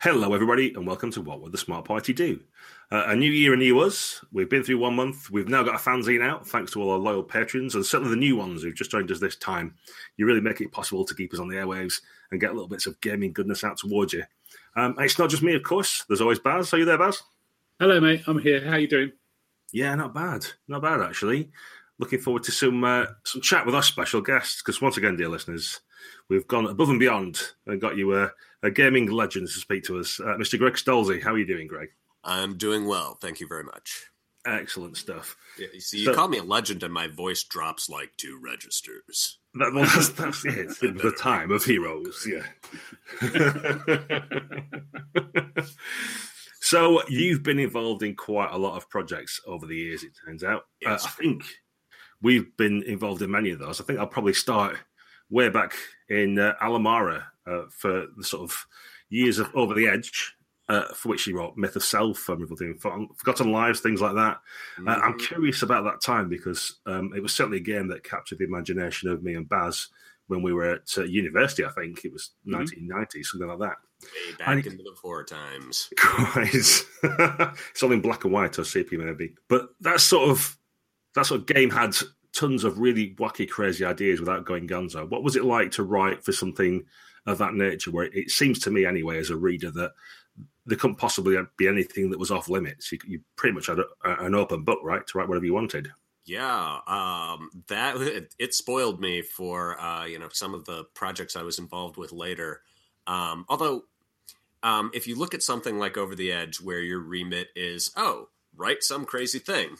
Hello, everybody, and welcome to What Would the Smart Party Do? Uh, a new year, a new us. We've been through one month. We've now got a fanzine out, thanks to all our loyal patrons, and certainly the new ones who've just joined us this time. You really make it possible to keep us on the airwaves and get little bits of gaming goodness out towards you. Um, it's not just me, of course. There's always Baz. Are you there, Baz? Hello, mate. I'm here. How you doing? Yeah, not bad. Not bad, actually. Looking forward to some uh, some chat with our special guests, because once again, dear listeners, we've gone above and beyond and got you a, a gaming legend to speak to us. Uh, Mr. Greg Stolze, how are you doing, Greg? I'm doing well. Thank you very much. Excellent stuff. Yeah, you see, you so, call me a legend, and my voice drops like two registers. That, well, that's, that's it. It the time of heroes. Yeah. so you've been involved in quite a lot of projects over the years. It turns out. Yes. Uh, I think we've been involved in many of those. I think I'll probably start way back in uh, Al Amarja uh, for the sort of years of Over the Edge, uh, for which he wrote Myth of Self and Forgotten Lives, things like that. Mm-hmm. I'm mm. curious about that time because um, it was certainly a game that captured the imagination of me and Baz when we were at uh, university. I think it was mm-hmm. 1990, something like that. Way back and into the four times. Quite. it's all in black and white or sepia maybe, but that sort of that sort of game had tons of really wacky, crazy ideas without going guns gonzo. What was it like to write for something of that nature, where it seems to me, anyway, as a reader, that there couldn't possibly be anything that was off limits. You, you pretty much had a, an open book, right, to write whatever you wanted. Yeah, um, that it, it, spoiled me for uh, you know some of the projects I was involved with later. Um, although, um, if you look at something like Over the Edge, where your remit is, oh, write some crazy thing,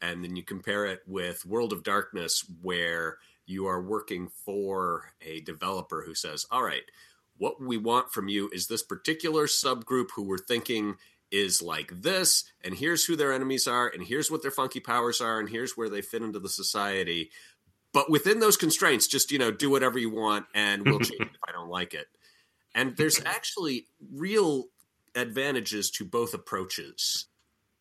and then you compare it with World of Darkness, where you are working for a developer who says, all right, what we want from you is this particular subgroup who we're thinking is like this, and here's who their enemies are, and here's what their funky powers are, and here's where they fit into the society. But within those constraints, just you know, do whatever you want, and we'll change it if I don't like it. And there's actually real advantages to both approaches.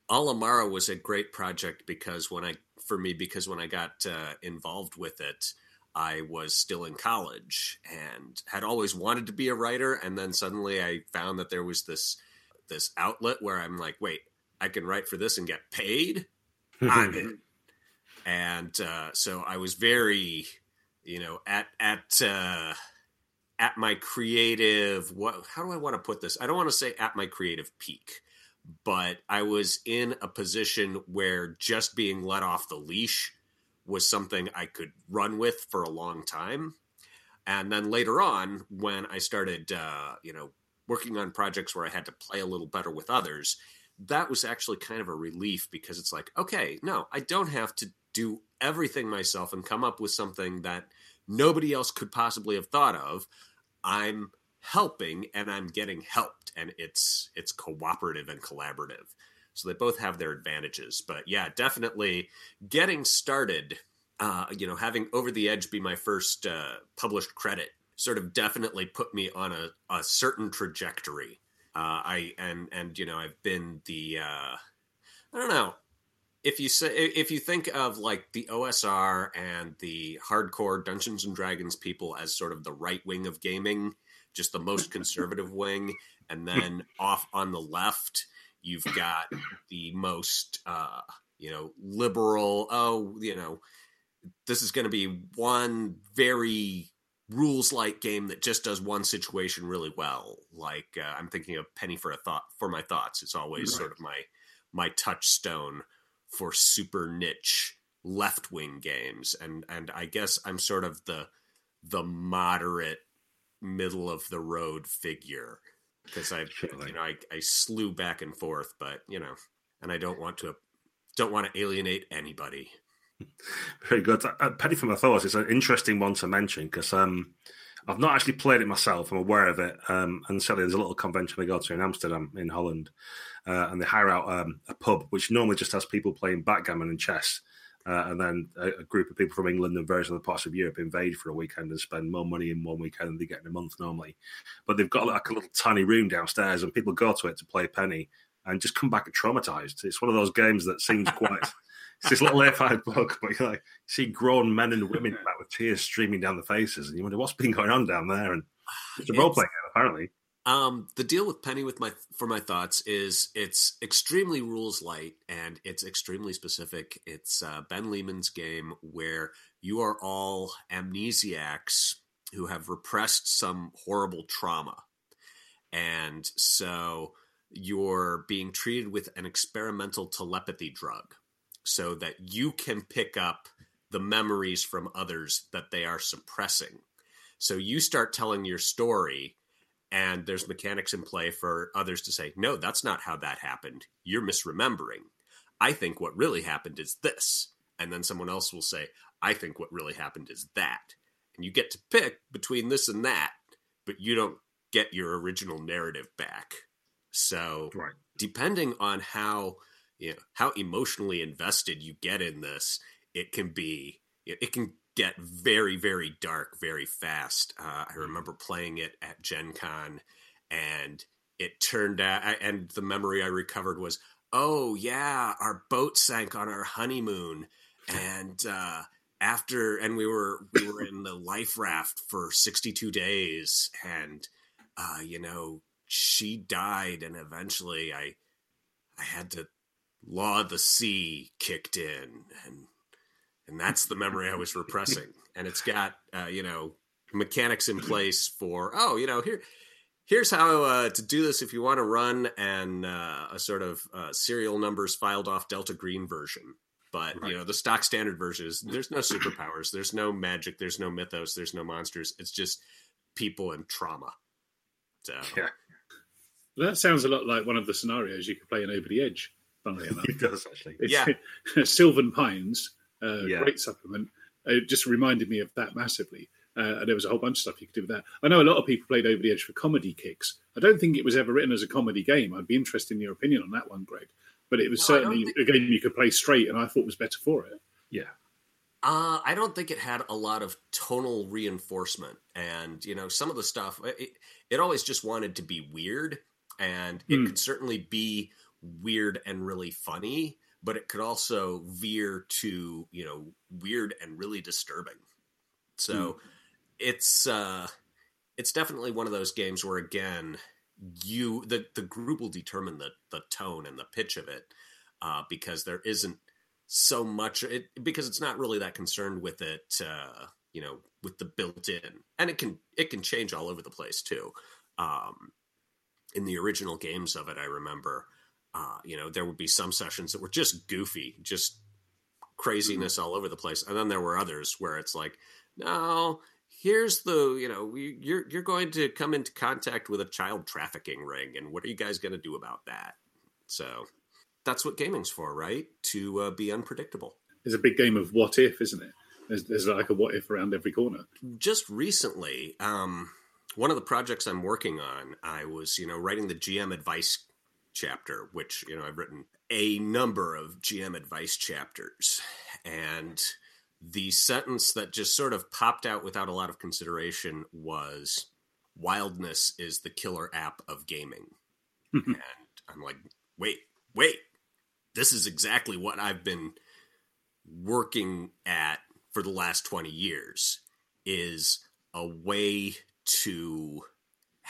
Al Amarja was a great project because when I, for me, because when I got uh, involved with it, I was still in college and had always wanted to be a writer. And then suddenly I found that there was this this outlet where I'm like, wait, I can write for this and get paid. I'm in. And uh, so I was very, you know, at at uh, at my creative. What? How do I want to put this? I don't want to say at my creative peak but I was in a position where just being let off the leash was something I could run with for a long time. And then later on, when I started, uh, you know, working on projects where I had to play a little better with others, that was actually kind of a relief because it's like, okay, no, I don't have to do everything myself and come up with something that nobody else could possibly have thought of. I'm helping and I'm getting helped and it's it's cooperative and collaborative. So they both have their advantages. But yeah, definitely getting started, uh, you know, having Over the Edge be my first uh, published credit sort of definitely put me on a, a certain trajectory. Uh, I and and you know I've been the uh, I don't know if you say if you think of like the OSR and the hardcore Dungeons and Dragons people as sort of the right wing of gaming, just the most conservative wing, and then off on the left you've got the most uh, you know liberal. Oh, you know, this is going to be one very rules like game that just does one situation really well. Like uh, I'm thinking of Penny for a thought for my thoughts. It's always right. sort of my my touchstone for super niche left wing games, and and I guess I'm sort of the the moderate middle of the road figure because I you know I, I slew back and forth, but you know, and I don't want to don't want to alienate anybody. Very good. Uh, Penny for my thoughts is an interesting one to mention because um, I've not actually played it myself. I'm aware of it, um, and certainly there's a little convention I go to in Amsterdam, in Holland, uh, and they hire out um, a pub which normally just has people playing backgammon and chess. Uh, and then a, a, group of people from England and various other parts of Europe invade for a weekend and spend more money in one weekend than they get in a month normally. But they've got like a little tiny room downstairs, and people go to it to play Penny and just come back traumatized. It's one of those games that seems quite. it's this little A5 book, but you like see grown men and women back with tears streaming down the faces, and you wonder what's been going on down there. And it's a role playing game, apparently. Um, the deal with Penny with my for my thoughts is it's extremely rules light and it's extremely specific. It's uh, Ben Lehman's game where you are all amnesiacs who have repressed some horrible trauma, and so you're being treated with an experimental telepathy drug, so that you can pick up the memories from others that they are suppressing. So you start telling your story and there's mechanics in play for others to say, no, that's not how that happened. You're misremembering. I think what really happened is this. And then someone else will say, I think what really happened is that. And you get to pick between this and that, but you don't get your original narrative back. So, right. depending on how you know how emotionally invested you get in this, it can be it can get very very dark very fast. Uh, I remember playing it at Gen Con, and it turned out, and the memory I recovered was, oh yeah, our boat sank on our honeymoon, and uh, after, and we were we were in the life raft for sixty two days, and uh, you know she died, and eventually I I had to law the sea kicked in and and that's the memory I was repressing. And it's got uh, you know mechanics in place for oh you know here here's how uh, to do this if you want to run and uh, a sort of uh, serial numbers filed off Delta Green version. But right. you know the stock standard version is there's no superpowers, there's no magic, there's no mythos, there's no monsters. It's just people and trauma. So yeah. That sounds a lot like one of the scenarios you could play in Over the Edge. Funnily enough, it does actually. It's, yeah, Sylvan Pines uh, yeah. great supplement. It just reminded me of that massively. Uh, and there was a whole bunch of stuff you could do with that. I know a lot of people played Over the Edge for comedy kicks. I don't think it was ever written as a comedy game. I'd be interested in your opinion on that one, Greg. But it was no, certainly think... a game you could play straight, and I thought was better for it. Yeah. Uh, I don't think it had a lot of tonal reinforcement, and you know, some of the stuff it, it always just wanted to be weird, and it mm. could certainly be weird and really funny but it could also veer to you know weird and really disturbing. So mm. it's uh, it's definitely one of those games where again you the the group will determine the the tone and the pitch of it uh, because there isn't so much it because it's not really that concerned with it uh, you know with the built in and it can it can change all over the place too um, in the original games of it i remember uh, you know, there would be some sessions that were just goofy, just craziness all over the place, and then there were others where it's like, no, here's the, you know, you're you're going to come into contact with a child trafficking ring, and what are you guys going to do about that? So that's what gaming's for, right? To uh, be unpredictable. It's a big game of what if, isn't it? There's, there's like a what if around every corner. Just recently, um, one of the projects I'm working on, I was, you know, writing the GM advice chapter, which, you know, I've written a number of GM advice chapters. And the sentence that just sort of popped out without a lot of consideration was wildness is the killer app of gaming. and I'm like, wait, wait, this is exactly what I've been working at for the last 20 years is a way to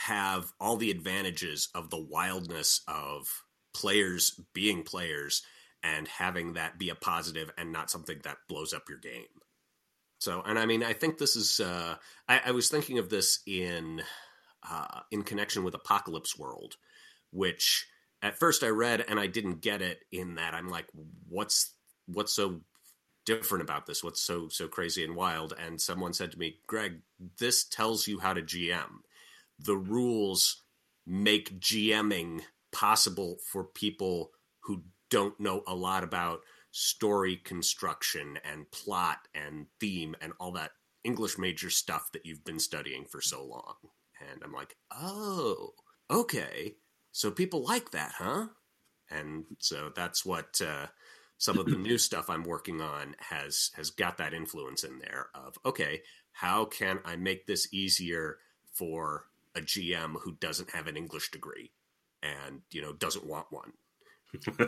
have all the advantages of the wildness of players being players and having that be a positive and not something that blows up your game. So, and I mean, I think this is. Uh, I, I was thinking of this in uh, in connection with Apocalypse World, which at first I read and I didn't get it. In that, I'm like, what's what's so different about this? What's so so crazy and wild? And someone said to me, Greg, this tells you how to GM the rules make GMing possible for people who don't know a lot about story construction and plot and theme and all that English major stuff that you've been studying for so long. And I'm like, oh, okay. So people like that, huh? And so that's what uh, some of the new stuff I'm working on has has got that influence in there of okay, how can I make this easier for a GM who doesn't have an English degree and you know doesn't want one.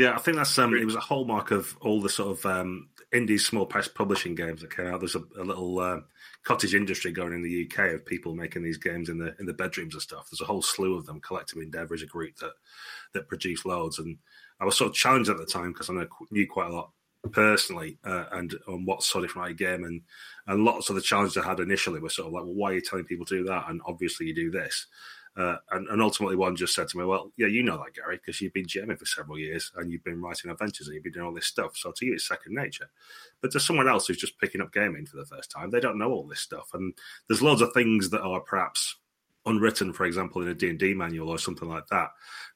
Yeah, I think that's um, it was a hallmark of all the sort of um, indie small press publishing games that came out. There's a, a little uh, cottage industry going in the UK of people making these games in the in the bedrooms and stuff. There's a whole slew of them. Collective Endeavour is a group that that produce loads, and I was sort of challenged at the time because I knew quite a lot personally uh, and on what sort of right game and and lots of the challenges I had initially were sort of like, well, why are you telling people to do that? And obviously you do this. Uh, and, and, ultimately, one just said to me, "Well, yeah, you know that, Gary, because you've been GMing for several years and you've been writing adventures and you've been doing all this stuff. So to you, it's second nature. But to someone else who's just picking up gaming for the first time, they don't know all this stuff. And there's loads of things that are perhaps unwritten, for example, in a D&D manual or something like that,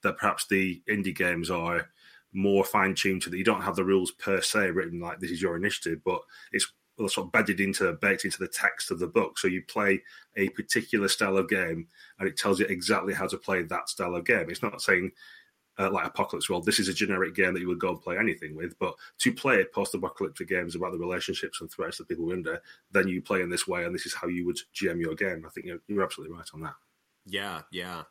that perhaps the indie games are more fine tuned to that you don't have the rules per se written like this is your initiative, but it's sort of bedded into baked into the text of the book. So you play a particular style of game, and it tells you exactly how to play that style of game. It's not saying uh, like Apocalypse World, this is a generic game that you would go and play anything with. But to play post-apocalyptic games about the relationships and threats that people are under, then you play in this way, and this is how you would GM your game. I think you're, you're absolutely right on that. Yeah, yeah.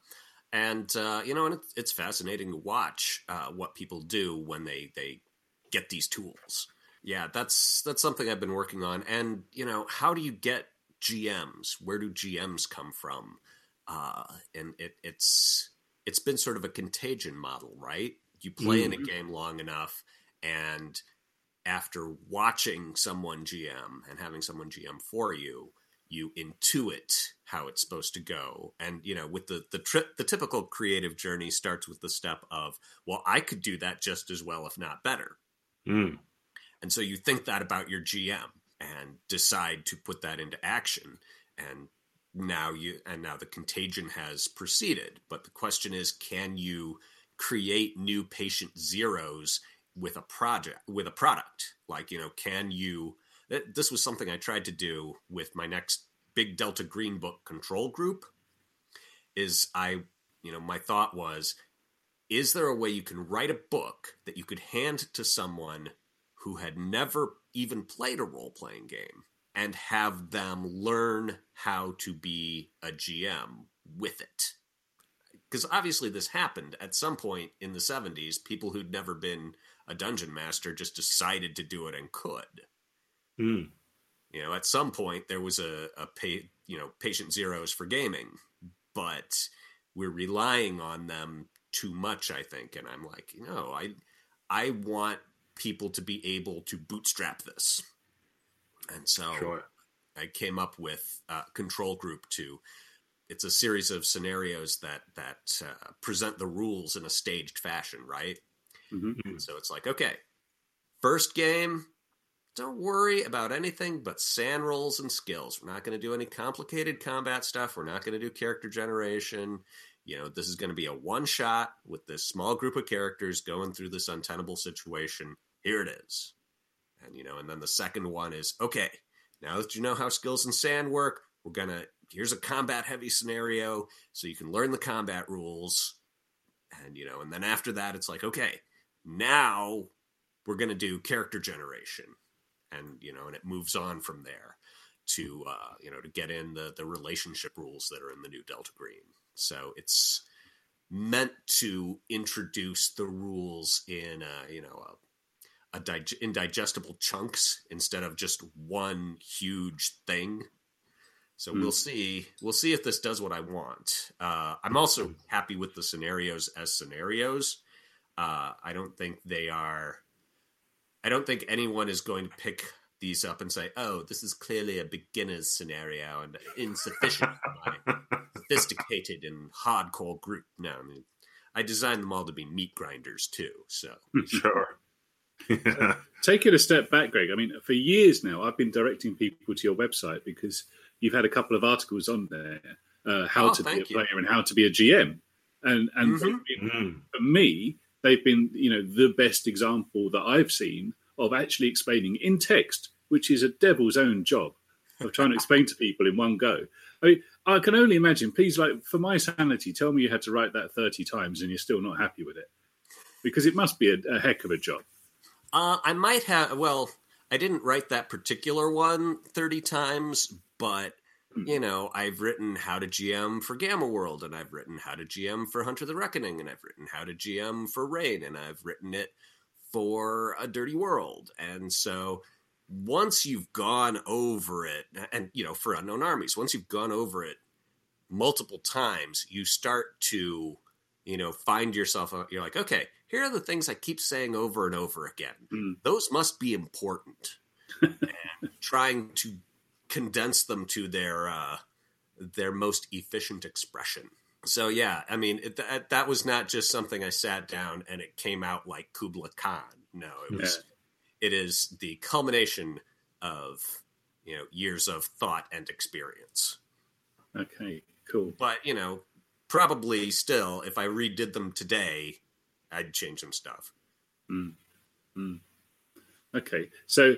And uh, you know, and it's fascinating to watch uh, what people do when they they get these tools. Yeah, that's that's something I've been working on. And you know, how do you get GMs? Where do GMs come from? Uh, and it, it's it's been sort of a contagion model, right? You play mm-hmm. in a mm-hmm. game long enough, and after watching someone GM and having someone GM for you, you intuit how it's supposed to go. And you know with the the trip the typical creative journey starts with the step of well i could do that just as well if not better. Mm. and so you think that about your gm and decide to put that into action. And now you and now the contagion has proceeded. But the question is can you create new patient zeros with a project with a product? Like you know can you this was something i tried to do with my next big delta green book control group is i you know my thought was is there a way you can write a book that you could hand to someone who had never even played a role playing game and have them learn how to be a GM with it. Because obviously, this happened at some point in the 70s. People who'd never been a dungeon master just decided to do it and could. Mm. You know, at some point, there was a, a pay, you know, patient zeros for gaming, but we're relying on them too much, I think. And I'm like, you know, I, I want people to be able to bootstrap this and so sure. I came up with a control group to. It's a series of scenarios that that uh, present the rules in a staged fashion, right? Mm-hmm. So it's like, okay, first game, don't worry about anything but SAN rolls and skills. We're not going to do any complicated combat stuff. We're not going to do character generation. You know, this is going to be a one shot with this small group of characters going through this untenable situation. Here it is. And you know, and then the second one is okay. Now that you know how skills and SAN work, we're gonna here's a combat heavy scenario so you can learn the combat rules. And you know, and then after that, it's like okay, now we're gonna do character generation, and you know, and it moves on from there to uh, you know to get in the the relationship rules that are in the new Delta Green. So it's meant to introduce the rules in a, you know a a dig- indigestible chunks instead of just one huge thing. So mm. we'll see. We'll see if this does what I want. Uh, I'm also happy with the scenarios as scenarios. Uh, I don't think they are. I don't think anyone is going to pick these up and say, "Oh, this is clearly a beginner's scenario and insufficient for my sophisticated and hardcore group." No, I mean, I designed them all to be meat grinders too. So sure. Take it a step back, Greg. I mean, for years now, I've been directing people to your website because you've had a couple of articles on there, uh, how oh, to be a player you. and how to be a GM, and and mm-hmm. been, mm. for me, they've been you know the best example that I've seen of actually explaining in text, which is a devil's own job of trying to explain to people in one go. I mean, I can only imagine. Please, like for my sanity, tell me you had to write that thirty times and you're still not happy with it, because it must be a, a heck of a job. Uh, I might have. Well, I didn't write that particular one 30 times, but. You know, I've written how to GM for Gamma World, and I've written how to GM for Hunter the Reckoning, and I've written how to GM for Reign, and I've written it for A Dirty World. And so once you've gone over it, and, you know, for Unknown Armies, once you've gone over it multiple times, you start to, you know, find yourself, uh, you're like, okay, here are the things I keep saying over and over again. Mm. Those must be important. and trying to condense them to their uh, their most efficient expression. So yeah, I mean it, that, that was not just something I sat down and it came out like Kubla Khan. No, it was yeah. it is the culmination of you know years of thought and experience. Okay, cool. But you know, probably still, if I redid them today, I'd change some stuff. Mm. Mm. Okay, so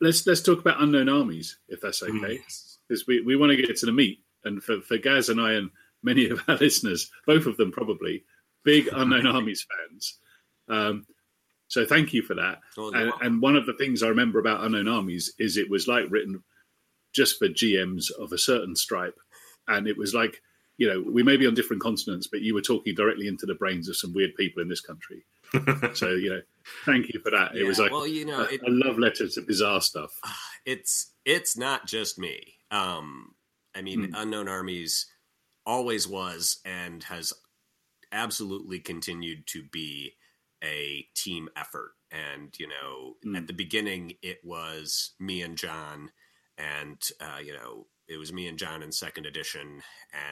let's let's talk about unknown armies, if that's okay, because mm. we, we want to get to the meat. And for, for Gaz and I and many of our listeners, both of them probably big unknown armies fans. Um, so thank you for that. Oh, and, and, one of the things I remember about unknown armies is it was like written just for GMs of a certain stripe, and it was like you know we may be on different continents, but you were talking directly into the brains of some weird people in this country. so you know, thank you for that. Yeah, it was like well, you know, a, it, a love letter to bizarre stuff. It's it's not just me. Um, I mean, mm. Unknown Armies always was and has absolutely continued to be a team effort. And you know, mm. at the beginning, it was me and John, and uh, you know, it was me and John in second edition,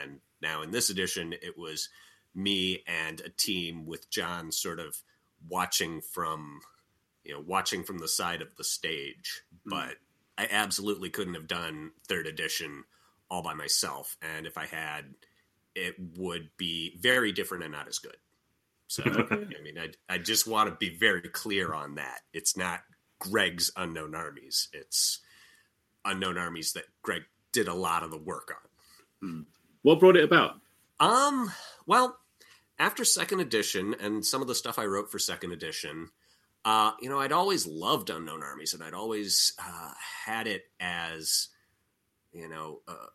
and now in this edition, it was me and a team with John sort of watching from you know watching from the side of the stage mm-hmm. but i absolutely couldn't have done third edition all by myself. And if i had it would be very different and not as good. So i mean I, I just want to be very clear on that. It's not greg's unknown armies. It's unknown armies that greg did a lot of the work on. Mm. what brought it about? Um well after second edition and some of the stuff I wrote for second edition, uh, you know, I'd always loved Unknown Armies and I'd always uh, had it as, you know, uh,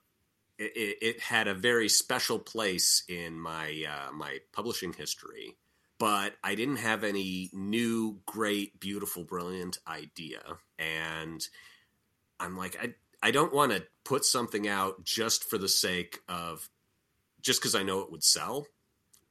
it, it, had a very special place in my uh, my publishing history. But I didn't have any new, great, beautiful, brilliant idea, and I'm like, I I don't want to put something out just for the sake of just because I know it would sell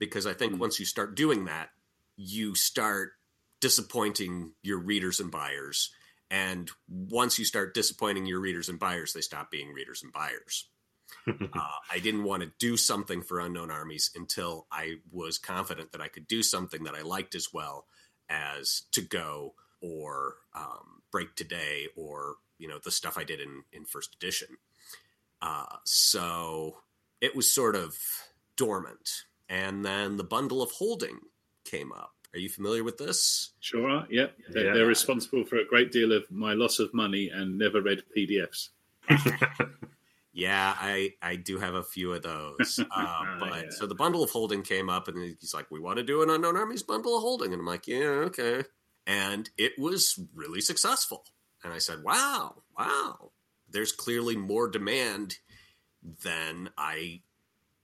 because I think mm. once you start doing that, you start disappointing your readers and buyers. And once you start disappointing your readers and buyers, they stop being readers and buyers. uh, I didn't want to do something for Unknown Armies until I was confident that I could do something that I liked as well as To Go or um, Break Today or you know the stuff I did in in first edition. Uh, so it was sort of dormant and then the bundle of holding came up. Are you familiar with this? Sure are. Yep. They're, yeah. they're responsible for a great deal of my loss of money and never read PDFs. yeah, I I do have a few of those. Uh, but yeah. so the bundle of holding came up, and he's like, "We want to do an unknown armies bundle of holding," and I'm like, "Yeah, okay." And it was really successful. And I said, "Wow, wow! There's clearly more demand than I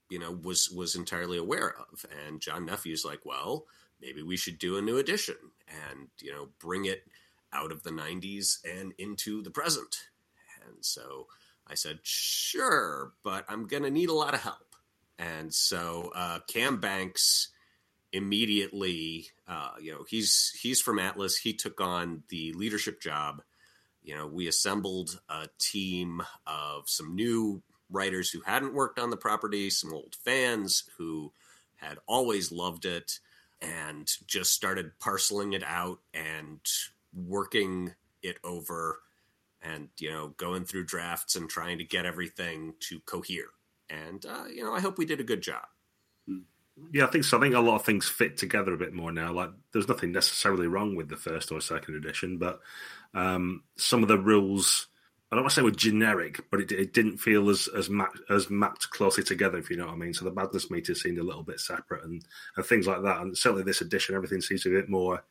you know was was entirely aware of. And John Nephew's like, well, maybe we should do a new edition and you know bring it out of the 90s and into the present. And so I said, sure, but I'm going to need a lot of help. And so uh, Cam Banks immediately, uh, you know, he's he's from Atlas. He took on the leadership job. You know, we assembled a team of some new writers who hadn't worked on the property, some old fans who had always loved it, and just started parceling it out and working it over and you know going through drafts and trying to get everything to cohere. And uh, you know i hope we did a good job. Yeah i think so. I think a lot of things fit together a bit more now. Like there's nothing necessarily wrong with the first or second edition but um, some of the rules I don't want to say were generic, but it, it didn't feel as as mapped, as mapped closely together, if you know what I mean. So the madness meter seemed a little bit separate and, and things like that. And certainly this edition, everything seems to be a bit more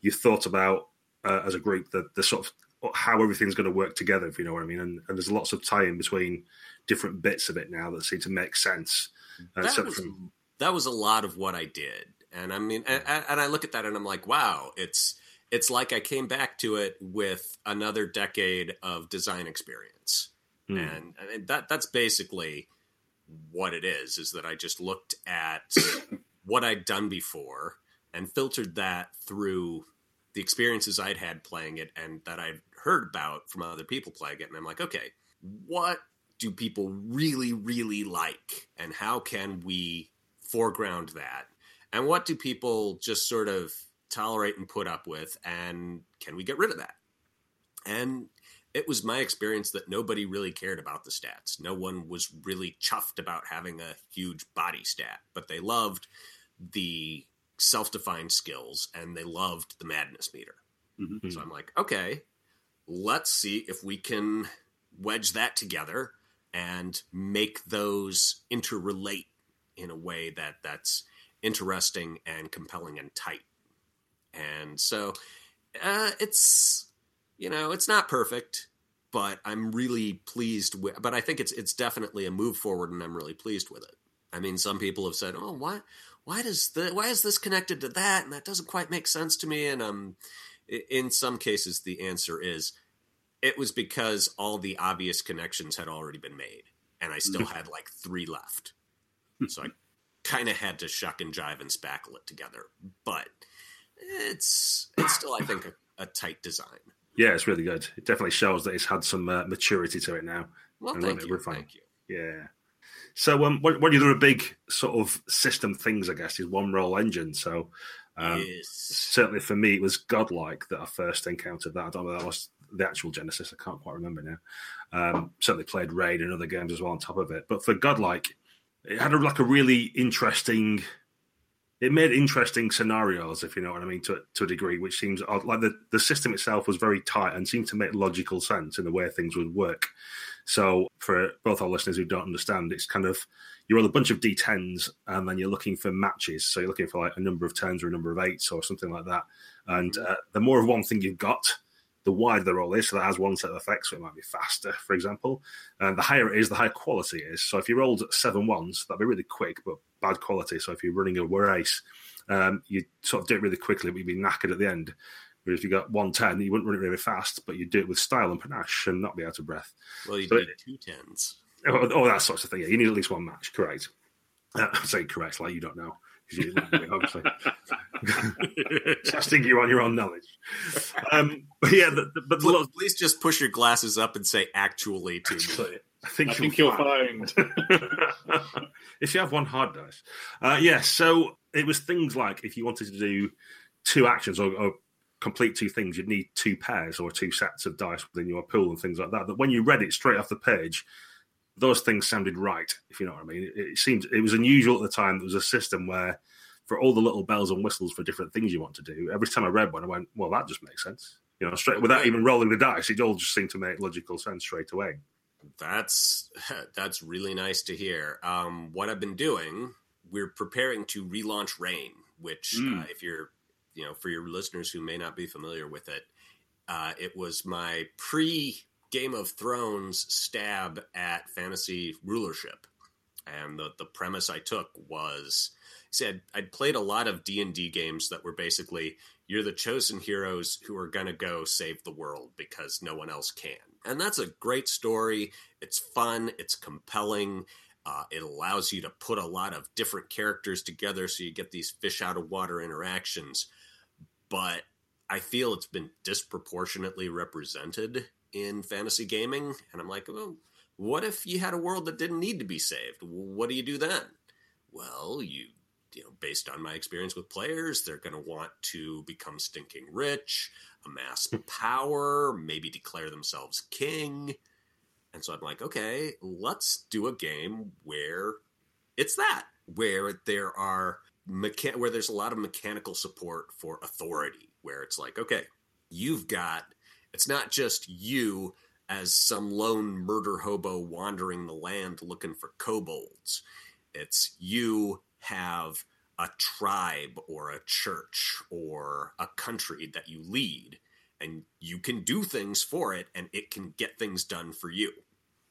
you thought about uh, as a group. The the sort of how everything's going to work together, if you know what I mean. And, and there's lots of tie in between different bits of it now that seem to make sense. Uh, that, was, from... that was a lot of what I did, and I mean, and, and I look at that and I'm like, wow, it's it's like I came back to it with another decade of design experience, mm. and, and that that's basically what it is. Is that I just looked at what I'd done before and filtered that through the experiences I'd had playing it and that I'd heard about from other people playing it. And I'm like, okay, what do people really, really like? And how can we foreground that? And what do people just sort of tolerate and put up with? And can we get rid of that? And it was my experience that nobody really cared about the stats. No one was really chuffed about having a huge body stat, but they loved the self defined skills and they loved the madness meter. Mm-hmm. So I'm like, okay, let's see if we can wedge that together and make those interrelate in a way that that's interesting and compelling and tight. And so uh, it's you know it's not perfect, but I'm really pleased with. But I think it's it's definitely a move forward, and I'm really pleased with it. I mean, some people have said, "Oh, why why does the why is this connected to that?" And that doesn't quite make sense to me. And um, in some cases, the answer is it was because all the obvious connections had already been made, and I still had like three left. So I kind of had to shuck and jive and spackle it together. But it's it's still, I think, a, a tight design. Yeah, it's really good. It definitely shows that it's had some uh, maturity to it now. Well, thank you. Thank you. Yeah. So, um, one, one of the other big sort of system things, I guess, is one roll engine. So, um, yes. certainly for me, it was godlike that I first encountered that. I don't know that was the actual Genesis. I can't quite remember now. Um, certainly played Raid and other games as well on top of it. But for godlike, it had a, like a really interesting it made interesting scenarios, if you know what I mean, to to a degree, which seems odd. Like the, the system itself was very tight and seemed to make logical sense in the way things would work. So, for both our listeners who don't understand, it's kind of you roll a bunch of d10s and then you're looking for matches. So, you're looking for like a number of tens or a number of eights or something like that. And uh, the more of one thing you've got, the wider the roll is. So that has one set of effects, so it might be faster, for example. And the higher it is, the higher quality it is. So if you rolled seven ones, that'd be really quick, but bad quality. So if you're running a race, um, you sort of do it really quickly, but you'd be knackered at the end. Whereas if you got 110, you wouldn't run it really fast, but you'd do it with style and panache and not be out of breath. Well, you so need two tens. Oh, oh, that sort of thing. Yeah, you need at least one match. Correct. Uh, I'm saying correct, like you don't know. You, obviously, testing you on your own knowledge. Um, but yeah, the, the, but please, please just push your glasses up and say "actually" to me. I think, I think you'll find. if you have one hard dice, uh, yes. Yeah, so it was things like if you wanted to do two actions or, or, complete two things, you'd need two pairs or two sets of dice within your pool and things like that. That when you read it straight off the page, those things sounded right, if you know what I mean. It, it seemed it was unusual at the time. There was a system where, for all the little bells and whistles for different things you want to do, every time I read one, I went, "Well, that just makes sense." You know, straight without even rolling the dice, it all just seemed to make logical sense straight away. That's that's really nice to hear. Um, what I've been doing, we're preparing to relaunch Reign, which, mm. uh, if you're, you know, for your listeners who may not be familiar with it, uh, it was my pre Game of Thrones stab at fantasy rulership, and the the premise I took was said I'd played a lot of D and D games that were basically you're the chosen heroes who are gonna go save the world because no one else can, and that's a great story. It's fun. It's compelling. Uh, it allows you to put a lot of different characters together so you get these fish out of water interactions. But I feel it's been disproportionately represented in fantasy gaming. And I'm like, well, what if you had a world that didn't need to be saved? What do you do then? Well, you you know, based on my experience with players, they're going to want to become stinking rich, amass power, maybe declare themselves king. And so I'm like, okay, let's do a game where it's that, where there are mecha- where there's a lot of mechanical support for authority, where it's like, okay, you've got it's not just you as some lone murder hobo wandering the land looking for kobolds. It's you have a tribe or a church or a country that you lead. and you can do things for it and it can get things done for you.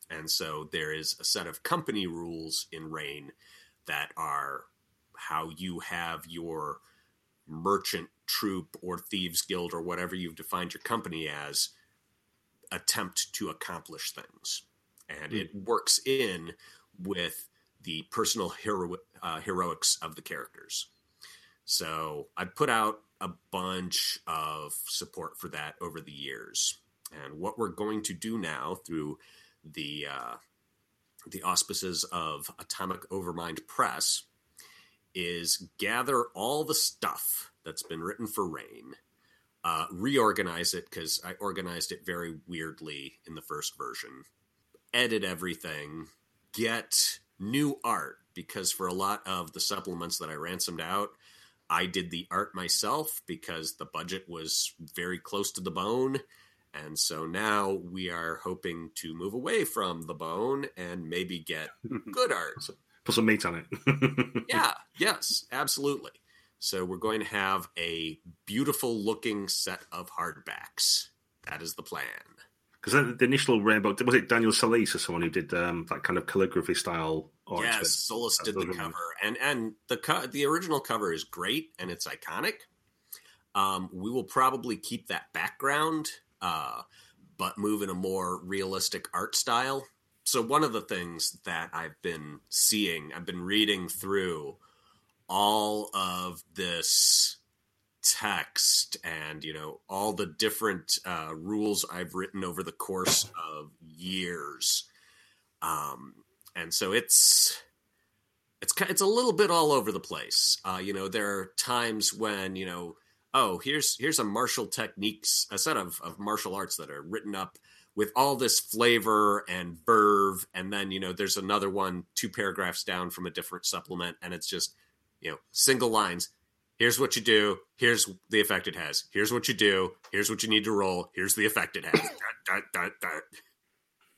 And so there is a set of company rules in Reign that are how you have your merchant troop or thieves guild or whatever you've defined your company as attempt to accomplish things. And mm. it works in with the personal hero- uh, heroics of the characters. So I put out a bunch of support for that over the years. And what we're going to do now through the uh, the auspices of Atomic Overmind Press is gather all the stuff that's been written for Reign, uh, reorganize it because I organized it very weirdly in the first version, edit everything, get new art because for a lot of the supplements that I ransomed out, I did the art myself because the budget was very close to the bone. And so now we are hoping to move away from the bone and maybe get good art. Put some meat on it. yeah, yes, absolutely. So we're going to have a beautiful looking set of hardbacks. That is the plan. Because the initial rainbow was it Daniel Solis or someone who did um, that kind of calligraphy style art? Yes, Solis did the cover, and and the co- the original cover is great and it's iconic. Um, we will probably keep that background, uh, but move in a more realistic art style. So one of the things that I've been seeing, I've been reading through all of this text and you know all the different uh, rules I've written over the course of years, um, and so it's it's it's a little bit all over the place. Uh, you know, there are times when you know, oh, here's here's a martial techniques, a set of of martial arts that are written up with all this flavor and verve, and then you know, there's another one two paragraphs down from a different supplement, and it's just you know, single lines. Here's what you do. Here's the effect it has. Here's what you do. Here's what you need to roll. Here's the effect it has. dot, dot, dot,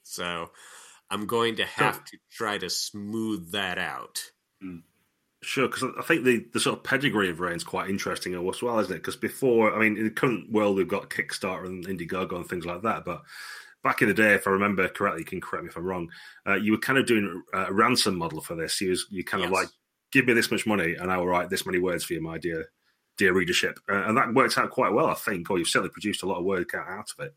so I'm going to have to try to smooth that out. Hmm. Sure, because I think the, the sort of pedigree of Reign is quite interesting as well, isn't it? Because before, I mean, in the current world, we've got Kickstarter and Indiegogo and things like that, but back in the day, if I remember correctly, you can correct me if I'm wrong. Uh, you were kind of doing a ransom model for this. You was you kind yes. of like give me this much money and I will write this many words for you, my dear dear readership. Uh, and that worked out quite well, I think, or you've certainly produced a lot of work out of it.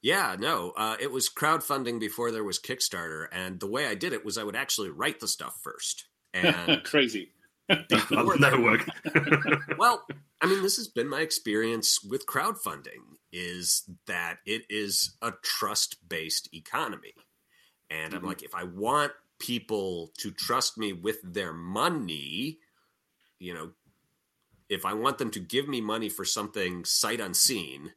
Yeah, no, uh, it was crowdfunding before there was Kickstarter, and the way I did it was I would actually write the stuff first. And crazy. that never work. well, I mean, this has been my experience with crowdfunding: is that it is a trust-based economy, and mm-hmm. I'm like, if I want people to trust me with their money, you know, if I want them to give me money for something sight unseen,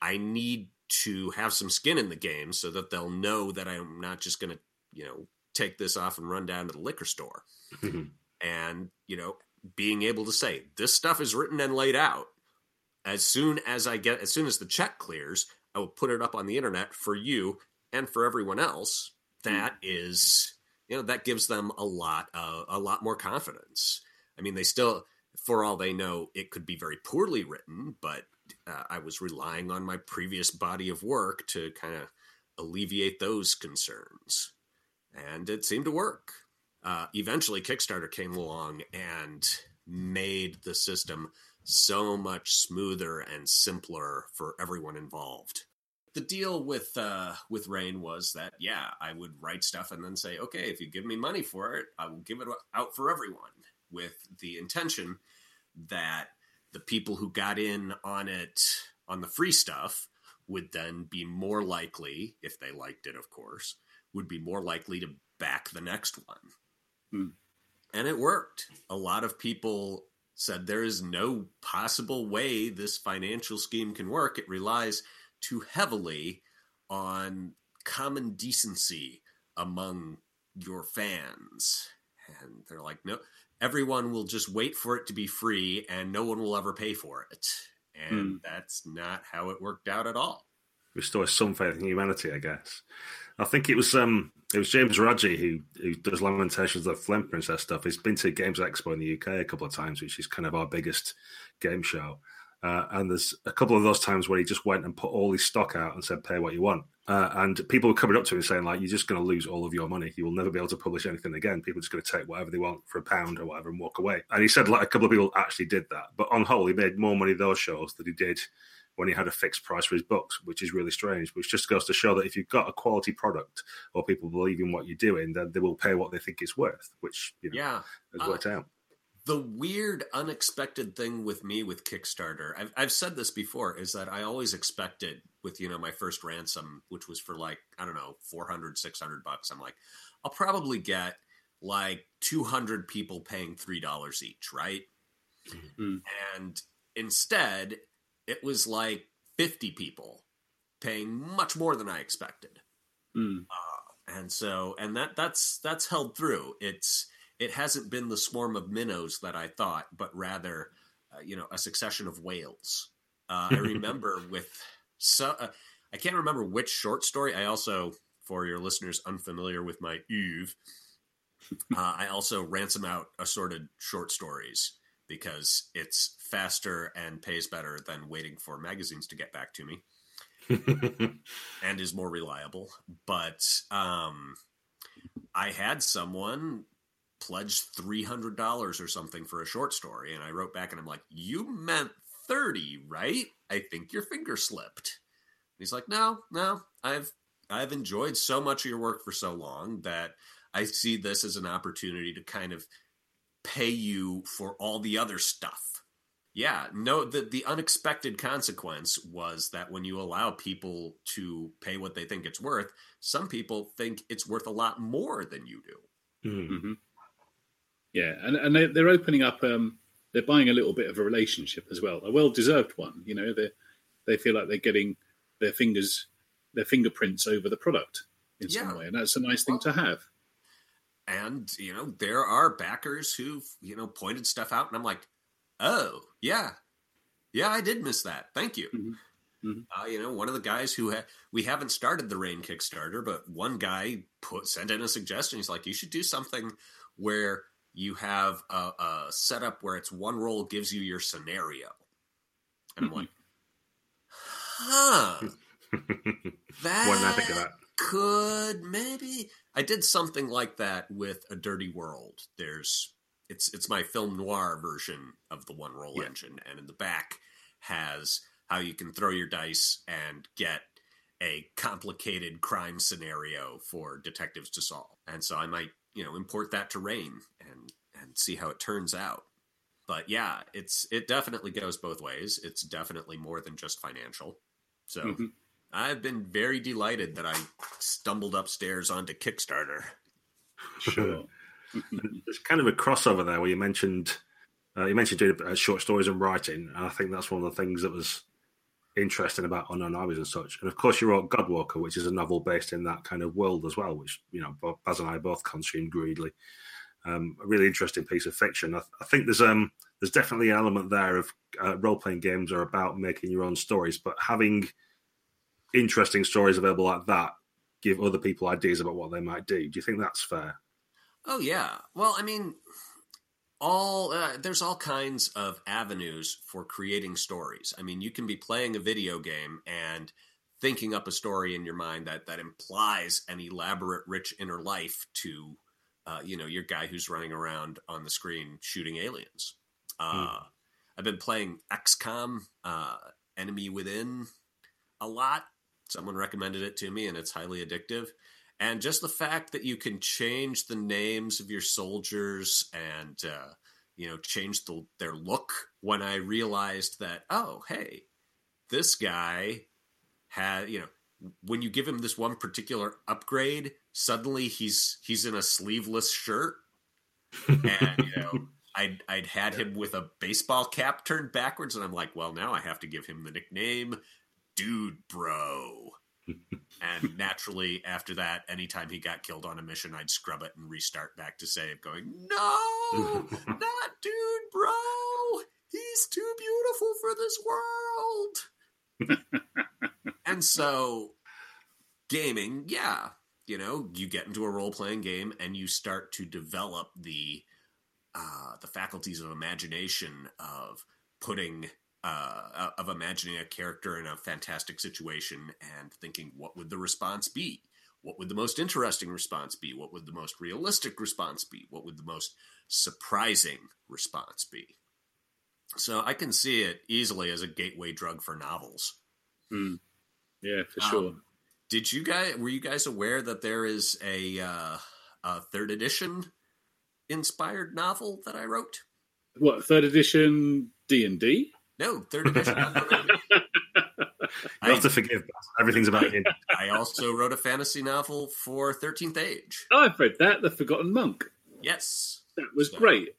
I need to have some skin in the game so that they'll know that I'm not just going to, you know, take this off and run down to the liquor store. Mm-hmm. and, you know, being able to say, this stuff is written and laid out. As soon as I get, as soon as the check clears, I will put it up on the internet for you and for everyone else. That mm. is you know that gives them a lot uh, a lot more confidence. I mean, they still, for all they know, it could be very poorly written, but uh, I was relying on my previous body of work to kind of alleviate those concerns, and it seemed to work. Uh, eventually, Kickstarter came along and made the system so much smoother and simpler for everyone involved the deal with uh, with Reign was that yeah, I would write stuff and then say, okay, if you give me money for it, I will give it out for everyone, with the intention that the people who got in on it on the free stuff would then be more likely, if they liked it, of course, would be more likely to back the next one. Hmm. And it worked. A lot of people said there is no possible way this financial scheme can work. It relies too heavily on common decency among your fans. And they're like, no, everyone will just wait for it to be free and no one will ever pay for it. And mm. that's not how it worked out at all. Restore some faith in humanity, I guess. I think it was um it was James Raggi who who does Lamentations of the Flame Princess stuff. He's been to Games Expo in the UK a couple of times, which is kind of our biggest game show. Uh, and there's a couple of those times where he just went and put all his stock out and said, "Pay what you want." Uh, and people were coming up to him saying, "Like, you're just going to lose all of your money. You will never be able to publish anything again. People are just going to take whatever they want for a pound or whatever and walk away." And he said, like, a couple of people actually did that, but on whole, he made more money those shows than he did when he had a fixed price for his books, which is really strange. Which just goes to show that if you've got a quality product or people believe in what you're doing, then they will pay what they think it's worth, which you know, yeah, has worked uh, out the weird, unexpected thing with me with Kickstarter, I've, I've said this before, is that I always expected with, you know, my first ransom, which was for like, I don't know, 400, 600 bucks. I'm like, I'll probably get like 200 people paying $3 each, right? Mm-hmm. And instead, it was like 50 people paying much more than I expected. Mm. Uh, and so, and that that's that's held through. It's it hasn't been the swarm of minnows that I thought, but rather, uh, you know, a succession of whales. Uh, I remember with so uh, I can't remember which short story. I also, for your listeners unfamiliar with my Eve, uh, I also ransom out assorted short stories because it's faster and pays better than waiting for magazines to get back to me. and is more reliable. But um, I had someone pledged $300 or something for a short story. And I wrote back and I'm like, You meant 30, right? I think your finger slipped. And he's like, No, no, I've I've enjoyed so much of your work for so long that I see this as an opportunity to kind of pay you for all the other stuff. Yeah, no, the, the unexpected consequence was that when you allow people to pay what they think it's worth, some people think it's worth a lot more than you do. Mm-hmm. Yeah, and and they, they're opening up. Um, they're buying a little bit of a relationship as well, a well deserved one. You know, they they feel like they're getting their fingers, their fingerprints over the product in yeah. some way, and that's a nice thing well, to have. And you know, there are backers who've you know pointed stuff out, and I'm like, oh yeah, yeah, I did miss that. Thank you. Mm-hmm. Mm-hmm. Uh, you know, one of the guys who ha- we haven't started the Reign Kickstarter, but one guy put sent in a suggestion. He's like, you should do something where you have a, a setup where it's one roll gives you your scenario. And I'm mm-hmm. like, huh. that, what did I think of that? Could maybe I did something like that with a Dirty World. There's it's it's my film noir version of the one roll yeah. engine, and in the back has how you can throw your dice and get a complicated crime scenario for detectives to solve. And so I might you know import that to Reign and and see how it turns out. But yeah, it's it definitely goes both ways. It's definitely more than just financial. So mm-hmm. I've been very delighted that I stumbled upstairs onto Kickstarter. Sure. There's kind of a crossover there where you mentioned uh, you mentioned doing uh, short stories and writing, and I think that's one of the things that was interesting about Unknown Armies and such. And of course, you wrote Godwalker, which is a novel based in that kind of world as well, which you know Baz and I both consumed greedily. Um, a really interesting piece of fiction. I, I, think there's um there's definitely an element there of uh, role playing games are about making your own stories, but having interesting stories available like that give other people ideas about what they might do. Do you think that's fair? Oh yeah. Well, I mean, all uh, there's all kinds of avenues for creating stories. I mean, you can be playing a video game and thinking up a story in your mind that that implies an elaborate, rich inner life to, uh, you know, your guy who's running around on the screen shooting aliens. Uh, hmm. I've been playing XCOM, uh, Enemy Within, a lot. Someone recommended it to me, and it's highly addictive and just the fact that you can change the names of your soldiers and uh, you know change the, their look when i realized that oh hey this guy had you know when you give him this one particular upgrade suddenly he's he's in a sleeveless shirt. And you know I'd, I'd had him with a baseball cap turned backwards and i'm like well now i have to give him the nickname dude bro and naturally, after that, anytime he got killed on a mission, I'd scrub it and restart back to save, going, No, not dude, bro. He's too beautiful for this world. and so, gaming, yeah, you know, you get into a role playing game and you start to develop the uh, the faculties of imagination of putting uh, of imagining a character in a fantastic situation and thinking, what would the response be? What would the most interesting response be? What would the most realistic response be? What would the most surprising response be? So I can see it easily as a gateway drug for novels. Mm. Yeah, for sure. Um, did you guys were you guys aware that there is a, uh, a third edition inspired novel that I wrote? What third edition D and D? No, third edition. You have to forgive. Everything's about him. I also wrote a fantasy novel for Thirteenth Age. Oh, I've read that, The Forgotten Monk. Yes, that was so. great.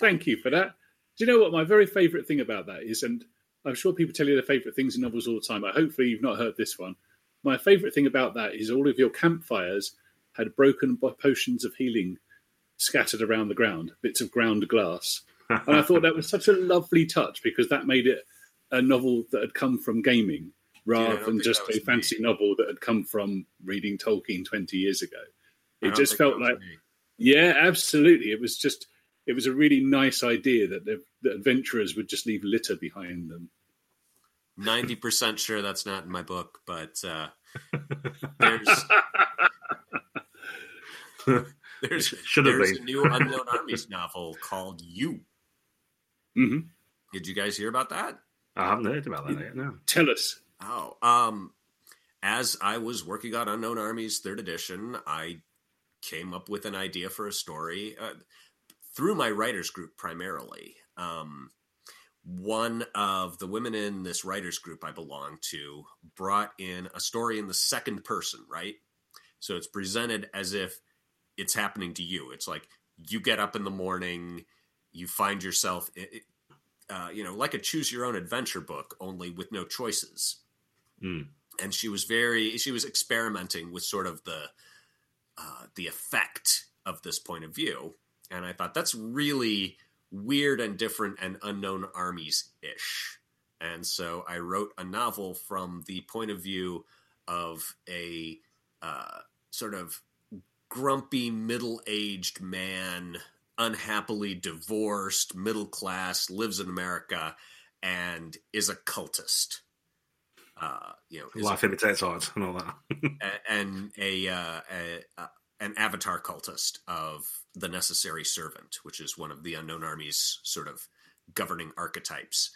Thank you for that. Do you know what my very favourite thing about that is? And I'm sure people tell you their favourite things in novels all the time. I hopefully you've not heard this one. My favourite thing about that is all of your campfires had broken potions of healing scattered around the ground, bits of ground glass. And I thought that was such a lovely touch because that made it a novel that had come from gaming rather yeah, than just a fancy me. novel that had come from reading Tolkien 20 years ago. It just felt like, me. yeah, absolutely. It was just, it was a really nice idea that the, the adventurers would just leave litter behind them. 90% sure that's not in my book, but uh, there's. there's, Should there's a new Unknown Armies novel called You. Mm-hmm. Did you guys hear about that? I haven't heard about that yet. No. Tell us. Oh, um, as I was working on Unknown Armies third edition, I came up with an idea for a story uh, through my writers group primarily. Um, one of the women in this writers group I belong to brought in a story in the second person, right? So it's presented as if it's happening to you. It's like you get up in the morning, you find yourself, uh, you know, like a choose your own adventure book, only with no choices. Mm. And she was very, she was experimenting with sort of the, uh, the effect of this point of view. And I thought that's really weird and different and unknown armies ish. And so I wrote a novel from the point of view of a uh, sort of grumpy middle aged man, unhappily divorced, middle class, lives in America, and is a cultist. Uh, you know, life imitates art and all that, and a, uh, a, a, an avatar cultist of the necessary servant, which is one of the unknown army's sort of governing archetypes,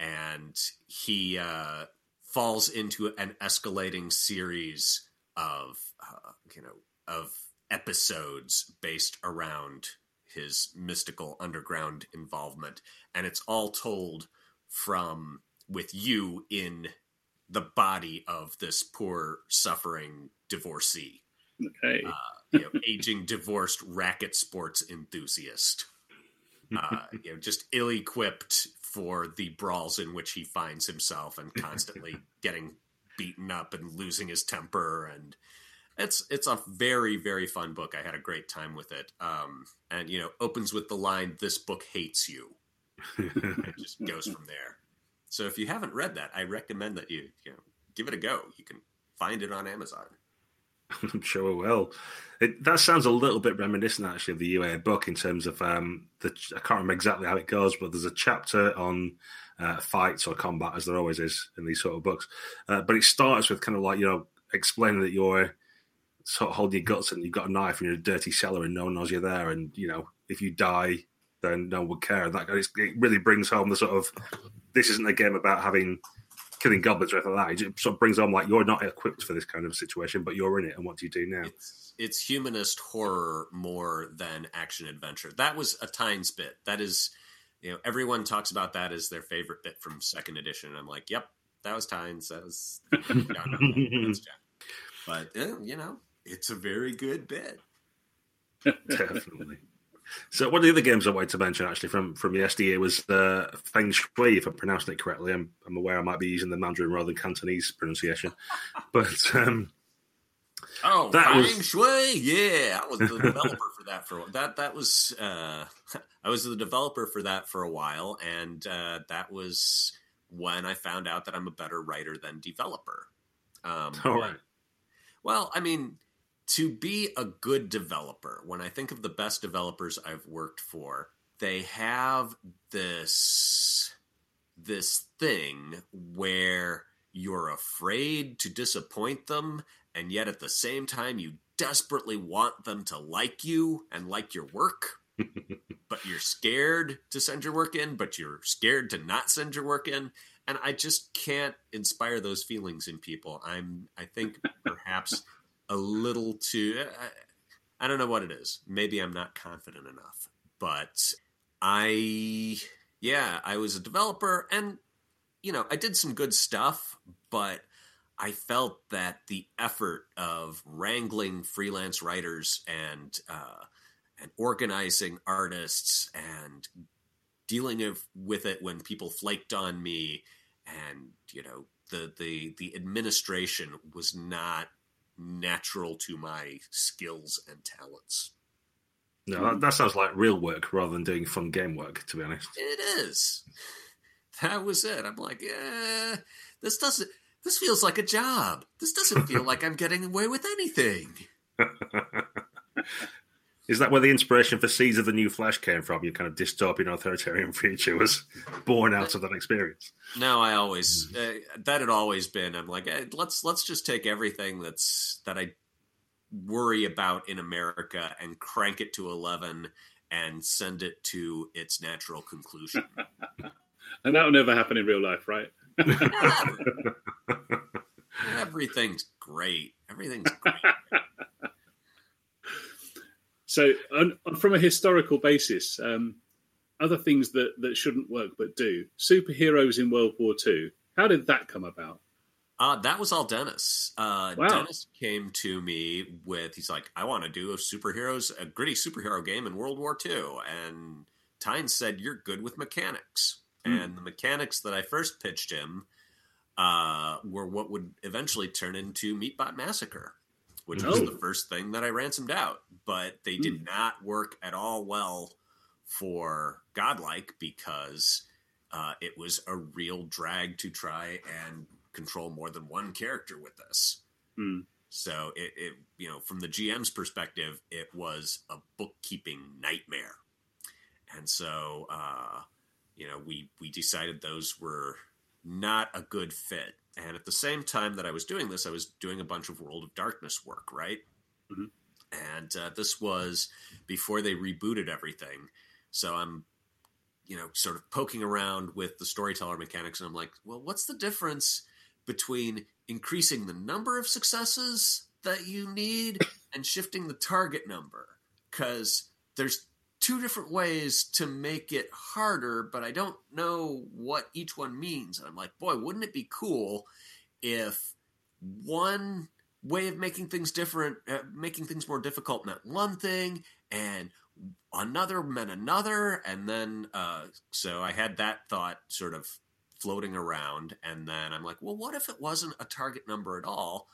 and he uh, falls into an escalating series of uh, you know of episodes based around his mystical underground involvement, and it's all told from with you in the body of this poor, suffering divorcee. Okay. Uh, you know, aging, divorced racket sports enthusiast. Uh, you know, just ill-equipped for the brawls in which he finds himself, and constantly getting beaten up and losing his temper. And it's it's a very very fun book. I had a great time with it. Um, and you know, opens with the line, "This book hates you." it just goes from there. So if you haven't read that, I recommend that you, you know, give it a go. You can find it on Amazon. I'm sure it will. It, that sounds a little bit reminiscent, actually, of the UA book in terms of um, the. I can't remember exactly how it goes, but there's a chapter on uh, fights or combat, as there always is in these sort of books. Uh, but it starts with kind of like you know explaining that you're sort of holding your guts and you've got a knife and you're in a dirty cellar and no one knows you're there, and you know if you die, then no one would care. And that it really brings home the sort of this isn't a game about having killing goblins or anything like that. It sort of brings on like you're not equipped for this kind of situation, but you're in it, and what do you do now? It's, it's humanist horror more than action adventure. That was a Tynes bit. That is, you know, everyone talks about that as their favorite bit from second edition. I'm like, yep, that was Tynes. That was, but uh, you know, it's a very good bet. Definitely. So one of the other games I wanted to mention actually from from yesterday was uh, Feng Shui, if I'm pronouncing it correctly. I'm, I'm aware I might be using the Mandarin rather than Cantonese pronunciation, but um, oh, that Feng was... Shui, yeah, I was the developer for that for that. That was uh, I was the developer for that for a while, and uh, that was when I found out that I'm a better writer than developer. Um, All right. Well, I mean, to be a good developer, when I think of the best developers I've worked for, they have this this thing where you're afraid to disappoint them, and yet at the same time, you desperately want them to like you and like your work. but you're scared to send your work in, but you're scared to not send your work in. And I just can't inspire those feelings in people. I'm, I think, perhaps a little too. I, I don't know what it is. Maybe I'm not confident enough. But I, yeah, I was a developer and, you know, I did some good stuff, but I felt that the effort of wrangling freelance writers and uh, and organizing artists and dealing with it when people flaked on me and you know the the the administration was not natural to my skills and talents. No, that, that sounds like real work rather than doing fun game work. To be honest, it is. That was it. I'm like, yeah, this doesn't this feels like a job. This doesn't feel like I'm getting away with anything. Is that where the inspiration for Seeds of the New Flesh came from? Your kind of dystopian authoritarian future was born out of that experience. No, I always uh, that had always been. I'm like, hey, let's let's just take everything that's that I worry about in America and crank it to eleven and send it to its natural conclusion. and that will never happen in real life, right? Everything's great. Everything's great. So, on, from a historical basis, um, other things that, that shouldn't work but do superheroes in World War II. How did that come about? Uh, that was all Dennis. Uh, wow. Dennis came to me with, he's like, I want to do a superheroes, a gritty superhero game in World War II. And Tyne said, You're good with mechanics. Mm. And the mechanics that I first pitched him uh, were what would eventually turn into Meatbot Massacre, which oh. was the first thing that I ransomed out. But they did mm. not work at all well for Godlike because uh, it was a real drag to try and control more than one character with this. Mm. So it, it, you know, from the GM's perspective, it was a bookkeeping nightmare. And so, uh, you know, we we decided those were not a good fit. And at the same time that I was doing this, I was doing a bunch of World of Darkness work, right? Mm-hmm. And uh, this was before they rebooted everything. So I'm, you know, sort of poking around with the storyteller mechanics, and I'm like, well, what's the difference between increasing the number of successes that you need and shifting the target number? Because there's two different ways to make it harder, but I don't know what each one means. And I'm like, boy, wouldn't it be cool if one way of making things different, uh, making things more difficult meant one thing, and another meant another, and then uh, so I had that thought sort of floating around, and then I'm like, well, what if it wasn't a target number at all?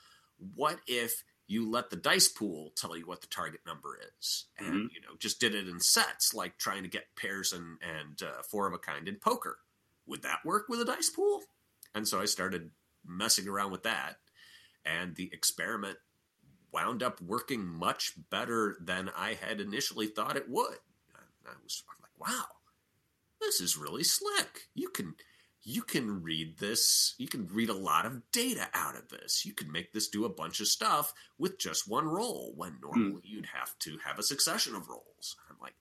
What if you let the dice pool tell you what the target number is, and mm-hmm. you know just did it in sets, like trying to get pairs and and uh, four of a kind in poker. Would that work with a dice pool? And so I started messing around with that, and the experiment wound up working much better than I had initially thought it would. I was I'm like, wow, this is really slick. You can you can read this, you can read a lot of data out of this. You can make this do a bunch of stuff with just one roll when normally mm. you'd have to have a succession of rolls. I'm like,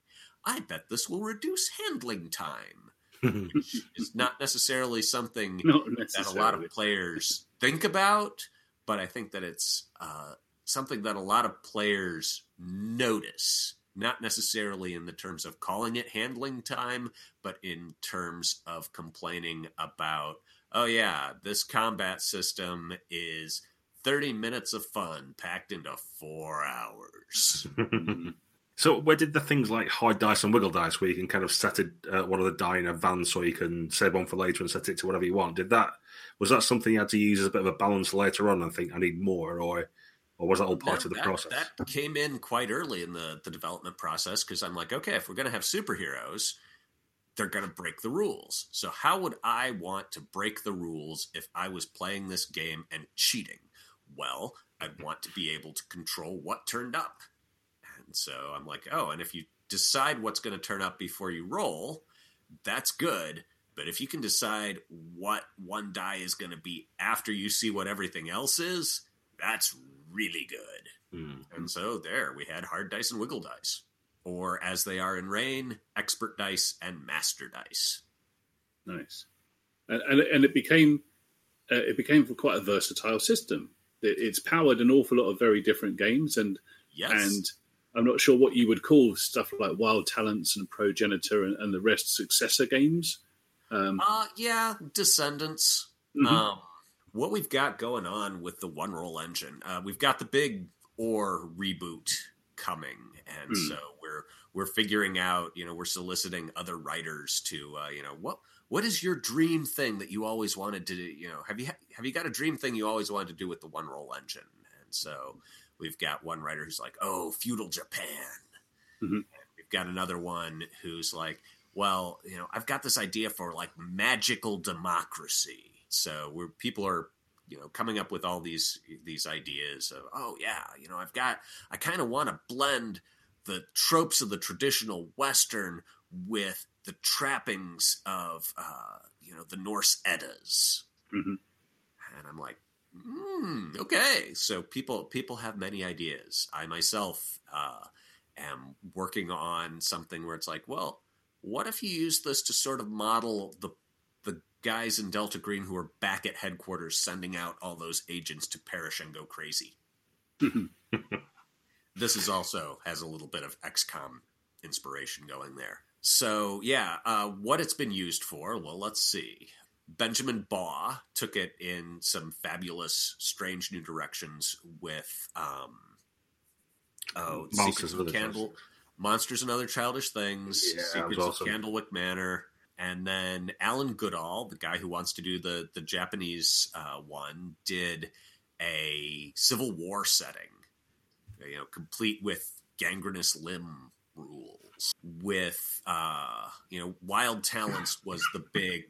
I bet this will reduce handling time. which is not necessarily something not necessarily. that a lot of players think about, but I think that it's uh, something that a lot of players notice not necessarily in the terms of calling it handling time, but in terms of complaining about, oh, yeah, this combat system is 30 minutes of fun packed into four hours. so, where did the things like hide dice and wiggle dice, where you can kind of set it, uh, one of the die in advance so you can save one for later and set it to whatever you want, did that, was that something you had to use as a bit of a balance later on and think, I need more? Or or was that all part that, of the that, process? That came in quite early in the the development process because I'm like, okay, if we're going to have superheroes, they're going to break the rules. So how would I want to break the rules if I was playing this game and cheating? Well, I'd want to be able to control what turned up. And so I'm like, oh, and if you decide what's going to turn up before you roll, that's good. But if you can decide what one die is going to be after you see what everything else is, that's really good. Mm. And so there we had hard dice and wiggle dice, or as they are in Reign, expert dice and master dice. Nice, and and, and it became uh, it became quite a versatile system. It, it's powered an awful lot of very different games, and yes. and I'm not sure what you would call stuff like Wild Talents and Progenitor and, and the rest successor games. Um, uh, yeah, Descendants. Mm-hmm. Um, what we've got going on with the one roll engine, uh, we've got the big or reboot coming, and mm. so we're we're figuring out. You know, we're soliciting other writers to, uh, you know, what what is your dream thing that you always wanted to, you know, have you have you got a dream thing you always wanted to do with the one roll engine? And so we've got one writer who's like, oh, feudal Japan. Mm-hmm. We've got another one who's like, well, you know, I've got this idea for like magical democracy. So where people are, you know, coming up with all these these ideas of, oh yeah, you know, I've got, I kind of want to blend the tropes of the traditional Western with the trappings of, uh, you know, the Norse Eddas. Mm-hmm. And I'm like, mm, okay. So people people have many ideas. I myself uh, am working on something where it's like, well what if you use this to sort of model the the guys in Delta Green who are back at headquarters sending out all those agents to perish and go crazy? this is also has a little bit of XCOM inspiration going there. So yeah, uh, what it's been used for? Well, let's see. Benjamin Baugh took it in some fabulous, strange new directions with um, oh, Monsters of Candle. Monsters and Other Childish Things, yeah, Secrets of Candlewick Manor, and then Alan Goodall, the guy who wants to do the the Japanese uh, one, did a Civil War setting, you know, complete with gangrenous limb rules. With uh, you know, Wild Talents was the big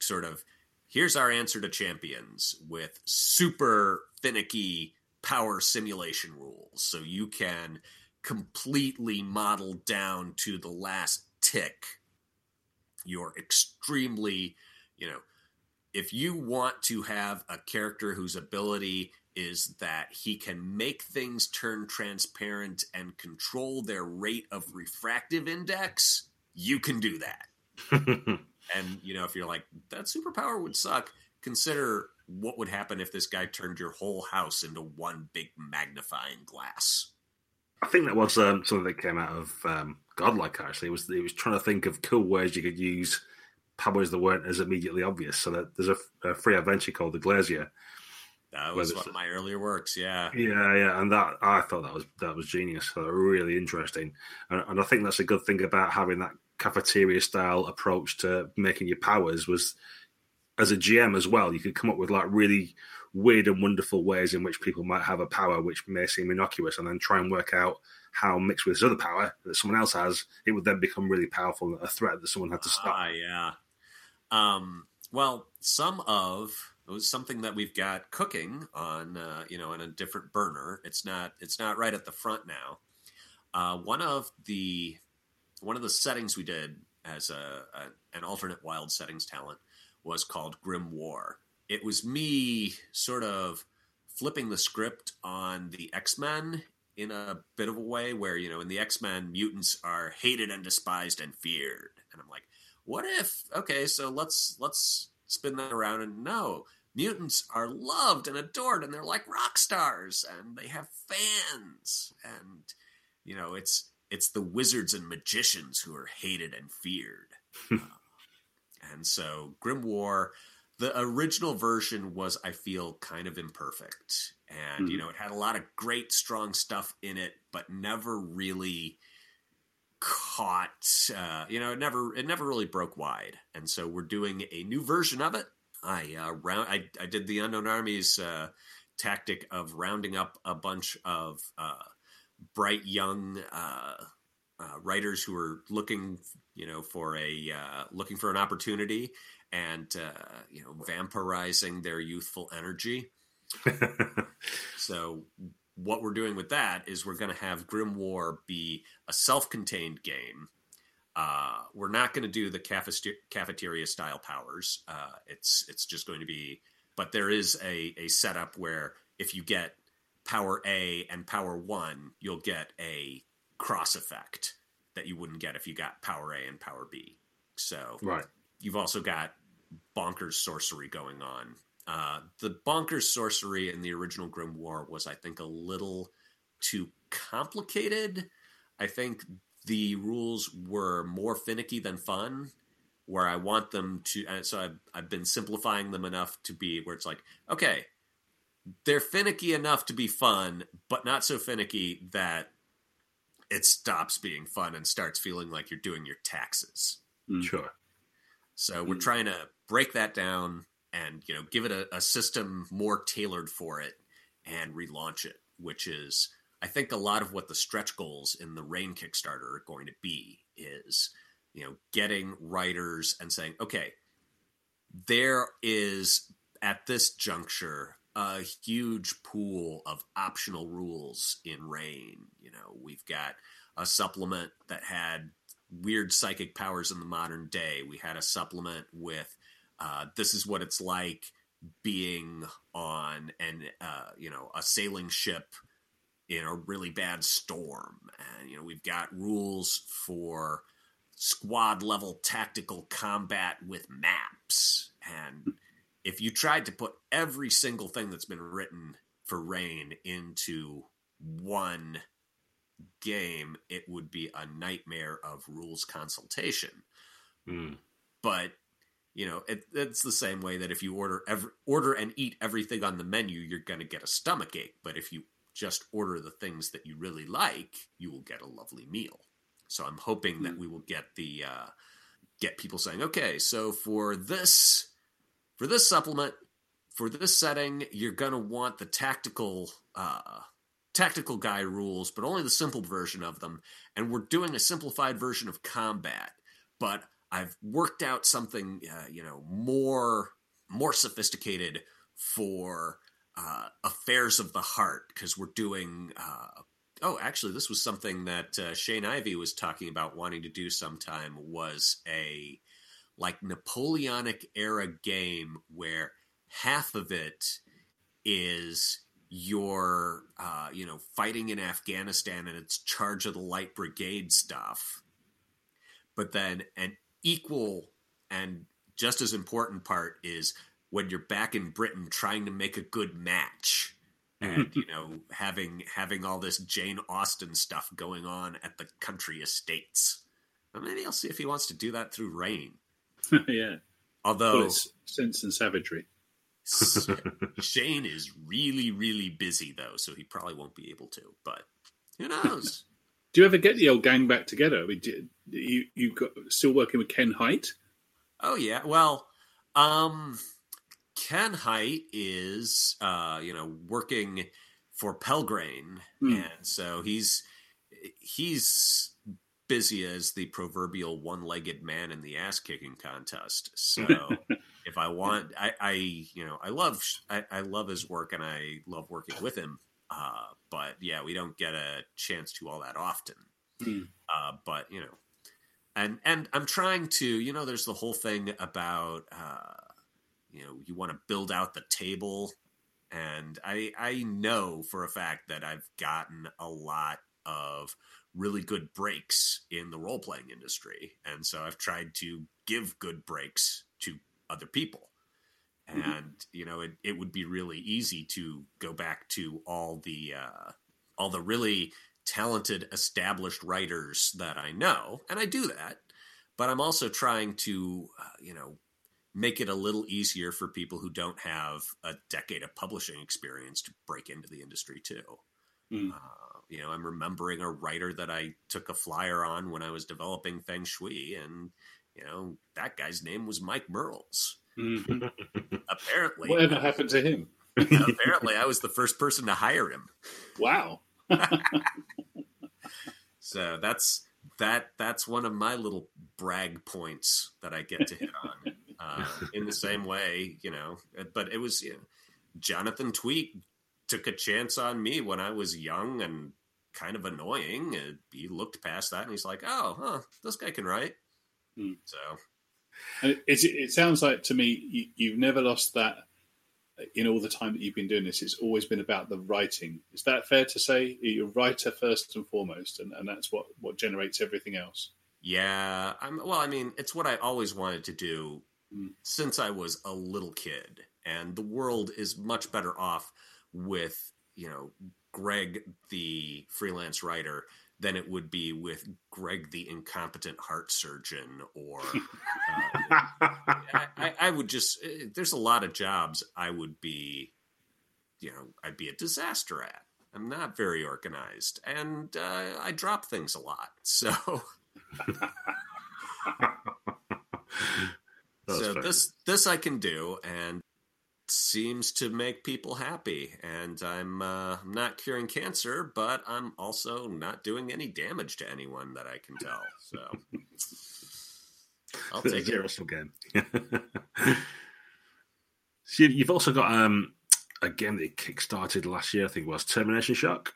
sort of here's our answer to champions with super finicky power simulation rules, so you can completely model down to the last tick. You're extremely, you know, if you want to have a character whose ability is that he can make things turn transparent and control their rate of refractive index, you can do that. and, you know, if you're like, that superpower would suck, consider what would happen if this guy turned your whole house into one big magnifying glass. I think that was um, something that came out of um, Godlike. Actually, it was it was trying to think of cool words you could use powers that weren't as immediately obvious. So that there's a, a free adventure called the Glacier. That was one of my earlier works. Yeah, yeah, yeah, and that I thought that was that was genius. So really interesting, and, and I think that's a good thing about having that cafeteria style approach to making your powers was as a GM as well. You could come up with like really weird and wonderful ways in which people might have a power which may seem innocuous, and then try and work out how mixed with this other power that someone else has, it would then become really powerful, a threat that someone had to stop. Ah, yeah. Um, well, some of it was something that we've got cooking on, uh, you know, in a different burner. It's not, it's not right at the front now. Uh, one of the, one of the settings we did as a, a an alternate wild settings talent was called Grimoire, it was me sort of flipping the script on the X Men in a bit of a way where, you know, in the X Men, mutants are hated and despised and feared. And I'm like, what if, okay, so let's, let's spin that around and no, mutants are loved and adored and they're like rock stars and they have fans. And, you know, it's, it's the wizards and magicians who are hated and feared. and so Grimoire the original version was i feel kind of imperfect. And mm-hmm. you know it had a lot of great strong stuff in it but never really caught uh, you know it never it never really broke wide. And so we're doing a new version of it. I uh, round I, I did the unknown armies uh, tactic of rounding up a bunch of uh, bright young uh, uh, writers who are looking you know for a looking for an opportunity and uh, you know vampirizing their youthful energy. so what we're doing with that is we're going to have Grimoire be a self-contained game. uh, we're not going to do the cafeteria style powers. Uh, it's it's just going to be, but there is a a setup where if you get power A and power one, you'll get a cross effect that you wouldn't get if you got power A and power B. So right. you've also got bonkers sorcery going on. Uh, the bonkers sorcery in the original Grimoire was, I think, a little too complicated. I think the rules were more finicky than fun, where I want them to. So I've, I've been simplifying them enough to be where it's like, okay, they're finicky enough to be fun, but not so finicky that it stops being fun and starts feeling like you're doing your taxes. Mm. Sure. So we're mm. trying to break that down and you know give it a, a system more tailored for it and relaunch it, which is I think a lot of what the stretch goals in the Reign Kickstarter are going to be is you know getting writers and saying okay there is at this juncture a huge pool of optional rules in Reign. You know, we've got a supplement that had weird psychic powers in the modern day. We had a supplement with uh, this is what it's like being on an uh, you know a sailing ship in a really bad storm, and you know we've got rules for squad level tactical combat with maps and if you tried to put every single thing that's been written for Reign into one game, it would be a nightmare of rules consultation. Mm. But you know, it, it's the same way that if you order every, order and eat everything on the menu, you're going to get a stomach ache. But if you just order the things that you really like, you will get a lovely meal. So I'm hoping mm. that hmm. we will get the uh, get people saying, okay, so for this for this supplement, for this setting, you're going to want the tactical uh, tactical guy rules, but only the simple version of them. And we're doing a simplified version of combat, but I've worked out something, uh, you know, more more sophisticated for uh, affairs of the heart because we're doing. Uh, oh, actually, this was something that uh, Shane Ivey was talking about wanting to do sometime. Was a like Napoleonic era game where half of it is your uh, you know fighting in Afghanistan and it's charge of the light brigade stuff, but then an equal and just as important part is when you're back in Britain trying to make a good match mm-hmm. and you know having having all this Jane Austen stuff going on at the country estates. Well, maybe I'll see if he wants to do that through Reign. yeah. Although it's sense and savagery. Shane is really, really busy though, so he probably won't be able to. But who knows? Do you ever get the old gang back together? I mean, do, you you got still working with Ken Hite? Oh yeah. Well, um, Ken Hite is uh, you know working for Pelgrane, mm. and so he's he's busy as the proverbial one-legged man in the ass-kicking contest. So if I want, I, I, you know, I love, I, I, love his work and I love working with him. Uh, but yeah, we don't get a chance to all that often. Mm. Uh, but you know, and and I'm trying to, you know, there's the whole thing about, uh, you know, you want to build out the table, and I I know for a fact that I've gotten a lot of really good breaks in the role playing industry. And so I've tried to give good breaks to other people. And, you know, it, it would be really easy to go back to all the, uh, all the really talented, established writers that I know. And I do that. But I'm also trying to, uh, you know, make it a little easier for people who don't have a decade of publishing experience to break into the industry too. Mm. Uh, you know, I'm remembering a writer that I took a flyer on when I was developing Feng Shui, and you know that guy's name was Mike Mearls. Mm-hmm. apparently, whatever happened to him? apparently, I was the first person to hire him. Wow. so that's that. That's one of my little brag points that I get to hit on. Uh, in the same way, you know, but it was you know, Jonathan Tweet took a chance on me when I was young and kind of annoying. He looked past that and he's like, "Oh, huh, this guy can write." Hmm. So, and it, it sounds like to me you, have never lost that in all the time that you've been doing this. It's always been about the writing. Is that fair to say? You're a writer first and foremost, and, and that's what what generates everything else. Yeah, I'm. Well, I mean, it's what I always wanted to do mm. since I was a little kid, and the world is much better off with you know Greg, the freelance writer, than it would be with Greg, the incompetent heart surgeon, or uh, I, I, I, would just. Eh, there's a lot of jobs I would be, you know, I'd be a disaster at. I'm not very organized, and uh, I drop things a lot. So, so this this I can do, and seems to make people happy. And I'm uh, not curing cancer, but I'm also not doing any damage to anyone that I can tell. So I'll take zero sum game. so you've also got um, a game that kickstarted last year. I think it was Termination Shock.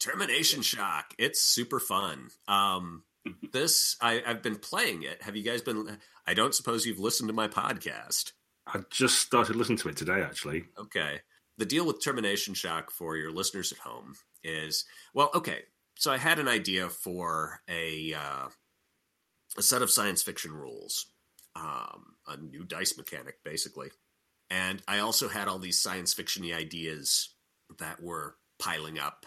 Termination Shock. It's super fun. Um, this I, I've been playing it. Have you guys been? I don't suppose you've listened to my podcast. I just started listening to it today, actually. Okay. The deal with termination shock for your listeners at home is well, okay. So I had an idea for a uh, a set of science fiction rules, um, a new dice mechanic, basically, and I also had all these science fictiony ideas that were piling up,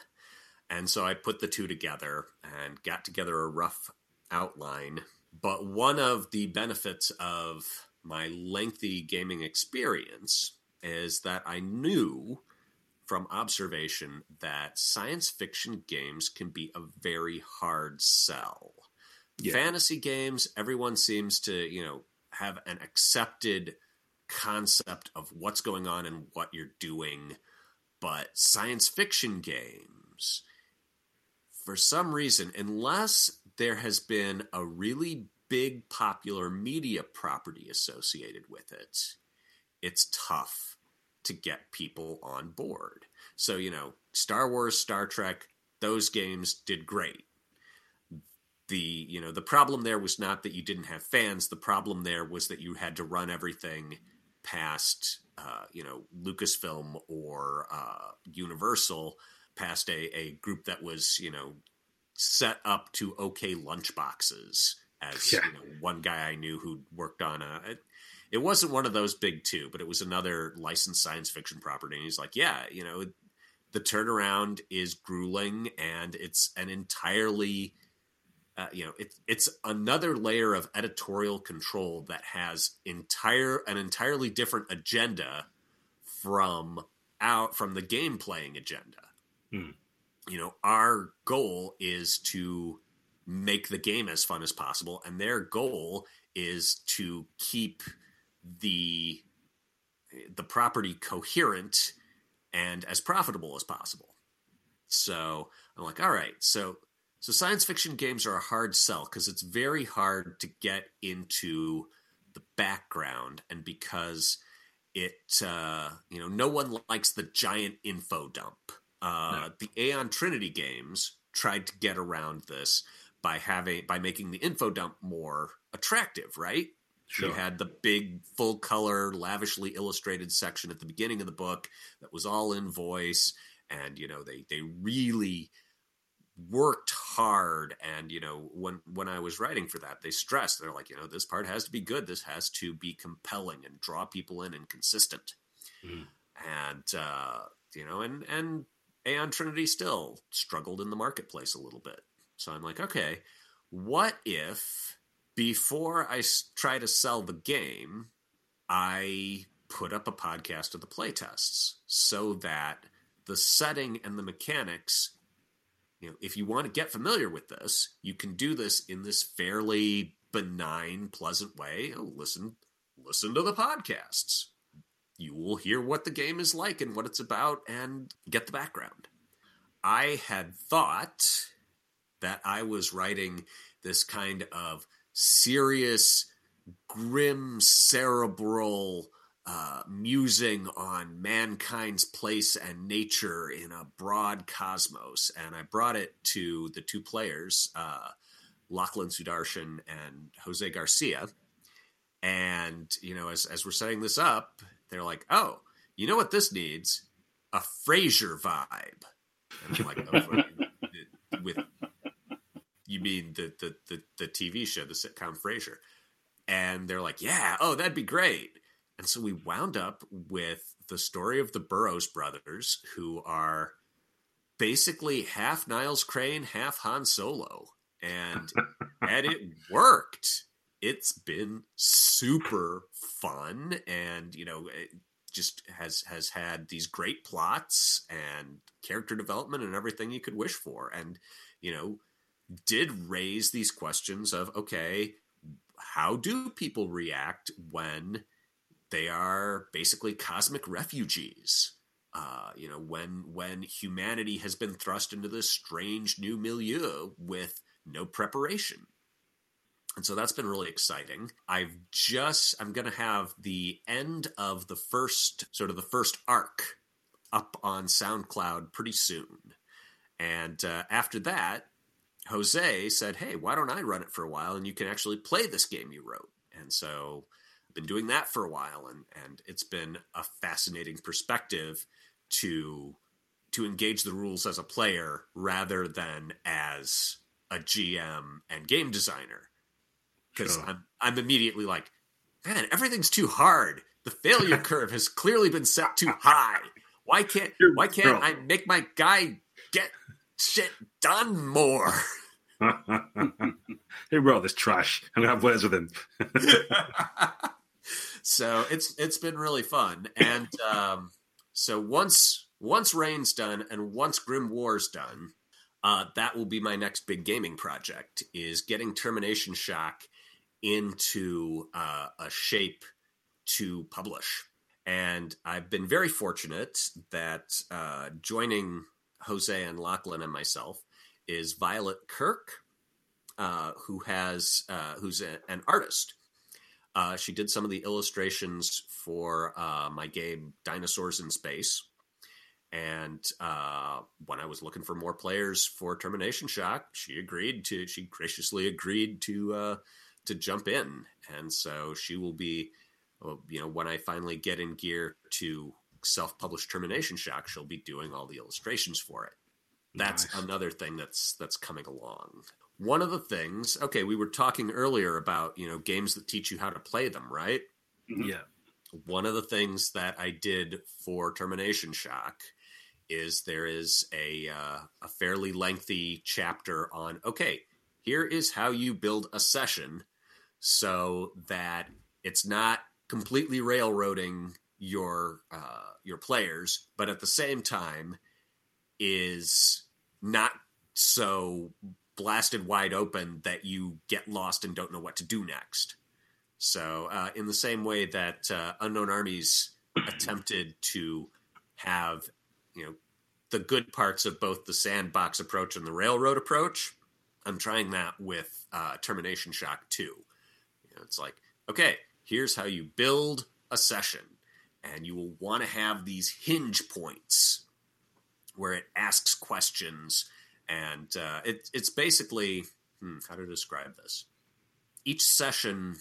and so I put the two together and got together a rough outline. But one of the benefits of my lengthy gaming experience is that I knew from observation that science fiction games can be a very hard sell. Yeah. Fantasy games, everyone seems to, you know, have an accepted concept of what's going on and what you're doing. But science fiction games, for some reason, unless there has been a really big popular media property associated with it, it's tough to get people on board. So, you know, Star Wars, Star Trek, those games did great. The, you know, the problem there was not that you didn't have fans. The problem there was that you had to run everything past, uh, you know, Lucasfilm or uh, Universal, past a, a group that was, you know, set up to okay lunchboxes as yeah. you know, one guy I knew who worked on a. It, it wasn't one of those big two, but it was another licensed science fiction property. And he's like, yeah, you know, the turnaround is grueling, and it's an entirely, uh, you know, it's it's another layer of editorial control that has entire an entirely different agenda from out from the game playing agenda. Hmm. You know, our goal is to make the game as fun as possible and their goal is to keep the the property coherent and as profitable as possible. So i'm like all right so so science fiction games are a hard sell because it's very hard to get into the background and because it uh, you know no one likes the giant info dump. Uh, no. the aeon trinity games tried to get around this by having by making the info dump more attractive, right? Sure. You had the big full color, lavishly illustrated section at the beginning of the book that was all in voice, and you know they they really worked hard and you know when when i was writing for that they stressed they're like you know this part has to be good this has to be compelling and draw people in and consistent mm. and uh you know and and aeon trinity still struggled in the marketplace a little bit so I'm like, okay, what if before I try to sell the game, I put up a podcast of the playtests so that the setting and the mechanics you know if you want to get familiar with this you can do this in this fairly benign pleasant way. Oh, listen listen to the podcasts. You will hear what the game is like and what it's about and get the background. I had thought that I was writing this kind of serious, grim, cerebral, uh, musing on mankind's place and nature in a broad cosmos. And I brought it to the two players, uh, Lachlan Sudarshan and Jose Garcia. And, you know, as, as we're setting this up, they're like, oh, you know what this needs? A Frasier vibe. And I'm like, oh, with, you mean the, the, the, the TV show, the sitcom Frasier? And they're like, yeah, oh, that'd be great. And so we wound up with the story of the Burroughs brothers, who are basically half Niles Crane, half Han Solo. And and it worked. It's been super fun and you know, it just has has had these great plots and character development and everything you could wish for. And, you know, did raise these questions of okay, how do people react when they are basically cosmic refugees. Uh, you know, when when humanity has been thrust into this strange new milieu with no preparation. And so that's been really exciting. I've just I'm going to have the end of the first sort of the first arc up on SoundCloud pretty soon. And uh, after that, Jose said, "Hey, why don't I run it for a while and you can actually play this game you wrote?" And so I've been doing that for a while, and and it's been a fascinating perspective to to engage the rules as a player rather than as a GM and game designer. Because sure. I'm I'm immediately like, man, everything's too hard. The failure curve has clearly been set too high. Why can't why can't I make my guy get shit done more? he wrote this trash. I'm gonna have words with him so it's it's been really fun, and um, so once once Reign's done and once Grimoire's done, uh, that will be my next big gaming project. Is getting Termination Shock into uh, a shape to publish. And I've been very fortunate that uh, joining Jose and Lachlan and myself is Violet Kirk, uh, who has uh, who's a, an artist uh, she did some of the illustrations for uh, my game Dinosaurs in Space. And uh, when I was looking for more players for Termination Shock, she agreed to. She graciously agreed to uh, to jump in, and so she will be. You know, when I finally get in gear to self-publish Termination Shock, she'll be doing all the illustrations for it. That's nice. another thing that's that's coming along one of the things okay we were talking earlier about you know games that teach you how to play them right mm-hmm. yeah one of the things that i did for termination shock is there is a uh, a fairly lengthy chapter on okay here is how you build a session so that it's not completely railroading your uh, your players but at the same time is not so blasted wide open that you get lost and don't know what to do next. So, uh, in the same way that uh, Unknown Armies attempted to have, you know, the good parts of both the sandbox approach and the railroad approach, I'm trying that with uh, Termination Shock 2. You know, it's like, okay, here's how you build a session, and you will want to have these hinge points where it asks questions and uh, it, it's basically hmm, how to describe this. Each session,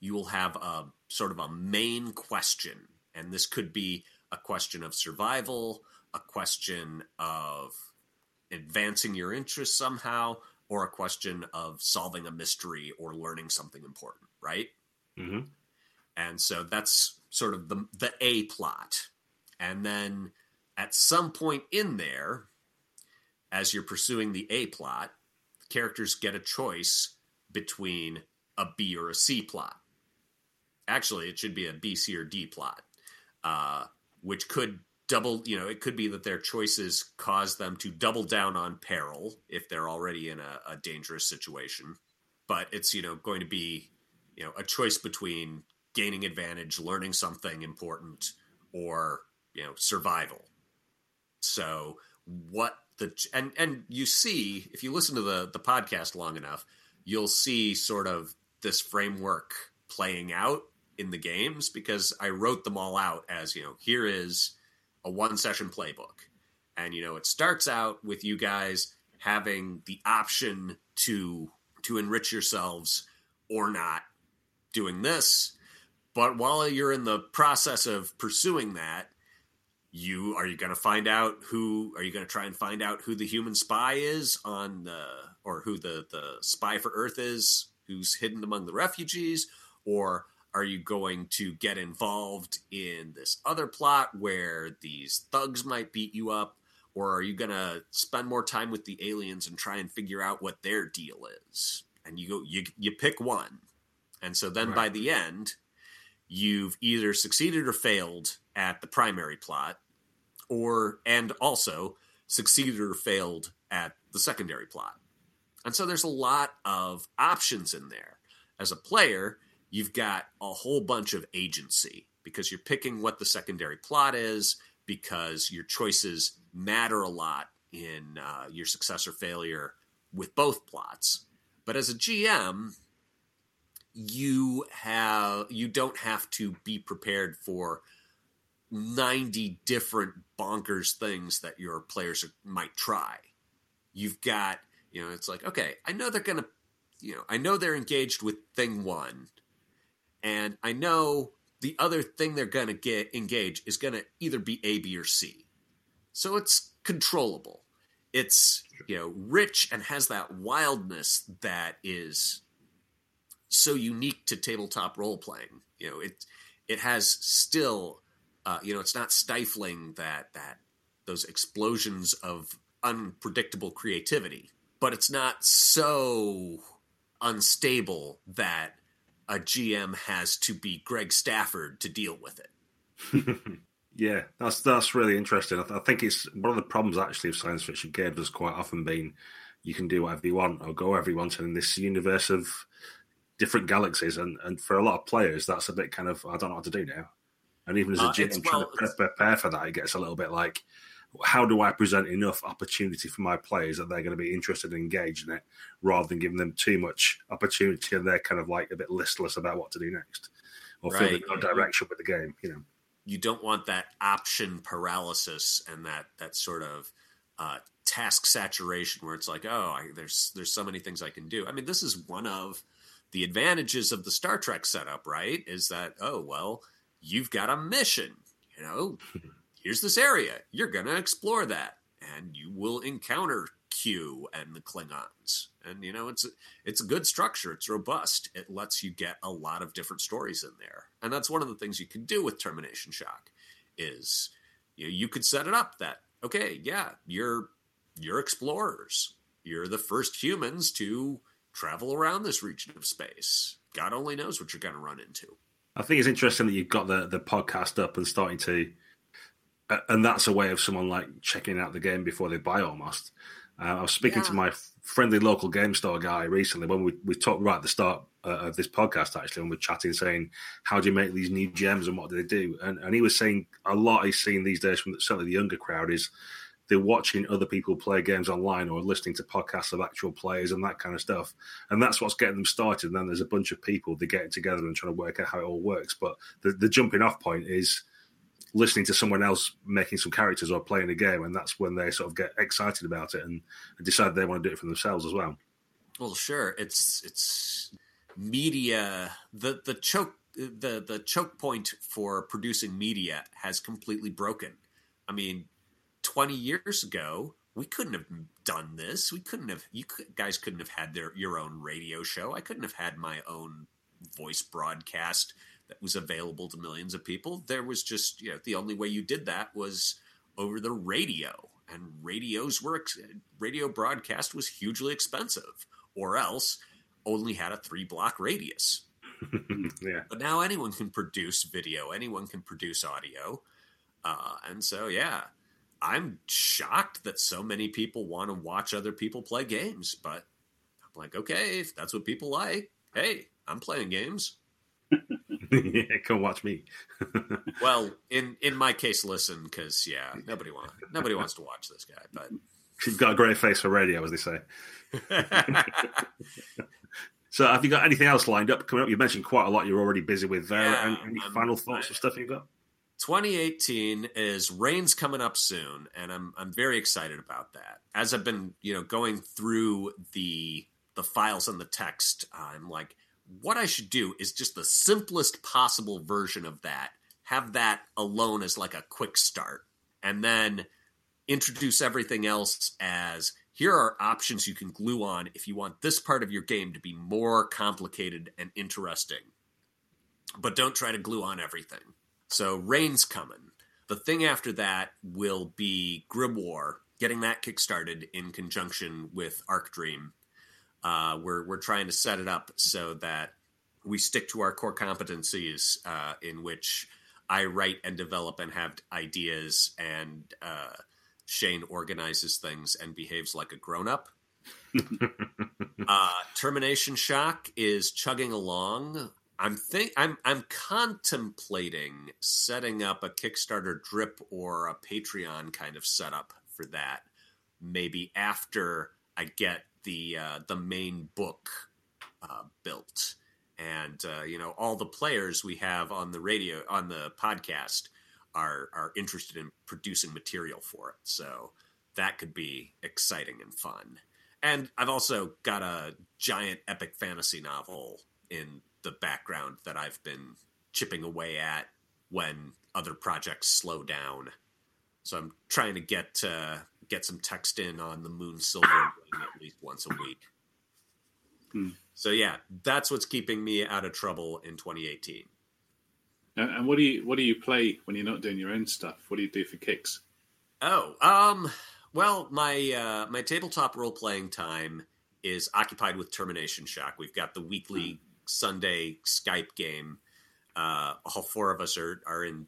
you will have a sort of a main question, and this could be a question of survival, a question of advancing your interest somehow, or a question of solving a mystery or learning something important, right? Mm-hmm. And so that's sort of the the A plot, and then at some point in there, as you're pursuing the A plot, characters get a choice between a B or a C plot. Actually, it should be a B, C, or D plot, uh, which could double, you know, it could be that their choices cause them to double down on peril if they're already in a, a dangerous situation. But it's, you know, going to be, you know, a choice between gaining advantage, learning something important, or, you know, survival. So, what the and and you see if you listen to the the podcast long enough, you'll see sort of this framework playing out in the games because I wrote them all out as you know here is a one session playbook, and you know it starts out with you guys having the option to to enrich yourselves or not doing this. But while you're in the process of pursuing that, you are you going to find out who are you going to try and find out who the human spy is on the or who the the spy for Earth is who's hidden among the refugees, or are you going to get involved in this other plot where these thugs might beat you up? Or are you going to spend more time with the aliens and try and figure out what their deal is? And you go, you, you pick one. And so then right. by the end, you've either succeeded or failed at the primary plot, or, and also succeeded or failed at the secondary plot. And so there's a lot of options in there. As a player, you've got a whole bunch of agency because you're picking what the secondary plot is, because your choices matter a lot in uh, your success or failure with both plots. But as a GM, you have you don't have to be prepared for 90 different bonkers things that your players might try. You've got, you know, it's like, okay, I know they're going to, you know, I know they're engaged with thing one and I know the other thing they're going to get engage is going to either be A, B, or C. So it's controllable. It's you know rich and has that wildness that is so unique to tabletop role playing. You know it it has still uh, you know it's not stifling that that those explosions of unpredictable creativity, but it's not so unstable that a GM has to be Greg Stafford to deal with it. yeah, that's that's really interesting. I, th- I, think it's one of the problems actually of science fiction games has quite often been you can do whatever you want or go wherever you want in this universe of different galaxies, and and for a lot of players, that's a bit kind of I don't know what to do now. And even as a uh, GM well, trying to prepare for that, it gets a little bit like how do I present enough opportunity for my players that they're going to be interested and engaged in it rather than giving them too much opportunity and they're kind of like a bit listless about what to do next or right. feel no direction with the game, you know. You don't want that option paralysis and that that sort of uh, task saturation where it's like, oh, I, there's there's so many things I can do. I mean, this is one of the advantages of the Star Trek setup, right? Is that oh well, you've got a mission, you know. here's this area. You're going to explore that, and you will encounter Q and the Klingons. And you know, it's a, it's a good structure. It's robust. It lets you get a lot of different stories in there, and that's one of the things you can do with Termination Shock. Is you know, you could set it up that okay, yeah, you're you're explorers. You're the first humans to travel around this region of space. God only knows what you're going to run into. I think it's interesting that you've got the the podcast up and starting to and that's a way of someone like checking out the game before they buy almost. Uh, I was speaking yeah. to my friendly local game store guy recently when we, we talked right at the start uh, of this podcast actually when we are chatting saying how do you make these new GMs and what do they do and, and he was saying a lot he's seen these days from certainly the younger crowd is they're watching other people play games online or listening to podcasts of actual players and that kind of stuff and that's what's getting them started and then there's a bunch of people they're getting together and trying to work out how it all works but the, the jumping off point is listening to someone else making some characters or playing a game, and that's when they sort of get excited about it and decide they want to do it for themselves as well. Well, sure, it's it's media. the the choke the the choke point for producing media has completely broken. I mean, twenty years ago, we couldn't have done this. We couldn't have you guys couldn't have had their your own radio show. I couldn't have had my own voice broadcast that was available to millions of people. There was just, you know, the only way you did that was over the radio, and radios were radio broadcast was hugely expensive, or else only had a three block radius. yeah. But now anyone can produce video, anyone can produce audio, uh, and so yeah, I'm shocked that so many people want to watch other people play games. But I'm like, okay, if that's what people like, hey, I'm playing games. yeah, come watch me. well, in in my case, listen, because yeah, nobody wants nobody wants to watch this guy. But she's got a great face for radio, as they say. So, have you got anything else lined up coming up? You mentioned quite a lot. You're already busy with there. Yeah, any, any final thoughts I- or stuff you've got? 2018 is Reign's coming up soon, and I'm I'm very excited about that. As I've been, you know, going through the the files and the text, I'm like, what I should do is just the simplest possible version of that. Have that alone as like a quick start, and then introduce everything else as here are options you can glue on if you want this part of your game to be more complicated and interesting. But don't try to glue on everything. So Reign's coming. The thing after that will be Grimoire, getting that kickstarted in conjunction with Arc Dream. Uh, we're we're trying to set it up so that we stick to our core competencies, uh, in which I write and develop and have ideas, and uh, Shane organizes things and behaves like a grown up. uh, Termination Shock is chugging along. I'm think I'm I'm contemplating setting up a Kickstarter drip or a Patreon kind of setup for that. Maybe after I get the uh, the main book uh, built, and uh, you know all the players we have on the radio on the podcast are are interested in producing material for it. So that could be exciting and fun. And I've also got a giant epic fantasy novel in the background that I've been chipping away at when other projects slow down. So I'm trying to get uh, get some text in on the Moon Silver at least once a week. Hmm. So yeah, that's what's keeping me out of trouble in 2018. And, and what do you what do you play when you're not doing your own stuff? What do you do for kicks? Oh, um, well, my uh, my tabletop role playing time is occupied with Termination Shock. We've got the weekly Sunday Skype game. Uh, all four of us are are in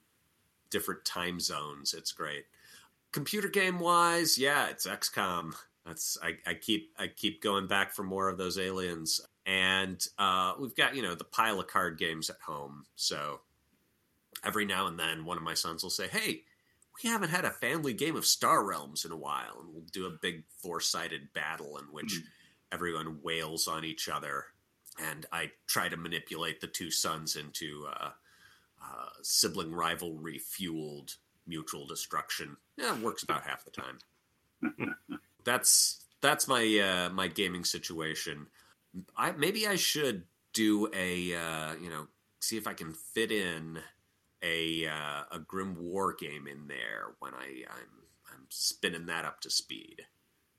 different time zones. It's great. Computer game wise, yeah, it's XCOM. That's I, I keep I keep going back for more of those aliens, and uh, we've got you know the pile of card games at home. So every now and then, one of my sons will say, "Hey, we haven't had a family game of Star Realms in a while, and we'll do a big four sided battle in which everyone wails on each other, and I try to manipulate the two sons into uh, uh, sibling rivalry fueled mutual destruction. Yeah, it works about half the time. that's that's my uh, my gaming situation. I maybe I should do a uh, you know see if I can fit in a uh, a Grimoire game in there when I I'm I'm spinning that up to speed.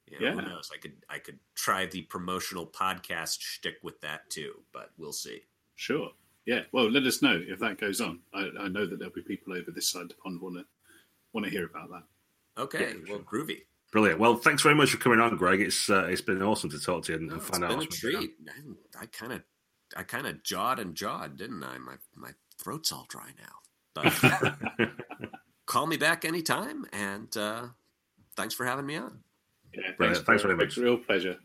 You know, Yeah. Who knows? I could I could try the promotional podcast shtick with that too, but we'll see. Sure. Yeah. Well, let us know if that goes on. I, I know that there'll be people over this side of the pond want to want to hear about that. Okay, Yeah, well, groovy. Brilliant. Well, thanks very much for coming on, Greg. It's uh, it's been awesome to talk to you and, and Oh, it's find out. been a what's been on. treat. I kind of I kind of jawed and jawed, didn't I? My my throat's all dry now. But yeah, call me back anytime, and uh, thanks for having me on. Yeah. Brilliant. Thanks very much. It's a real pleasure.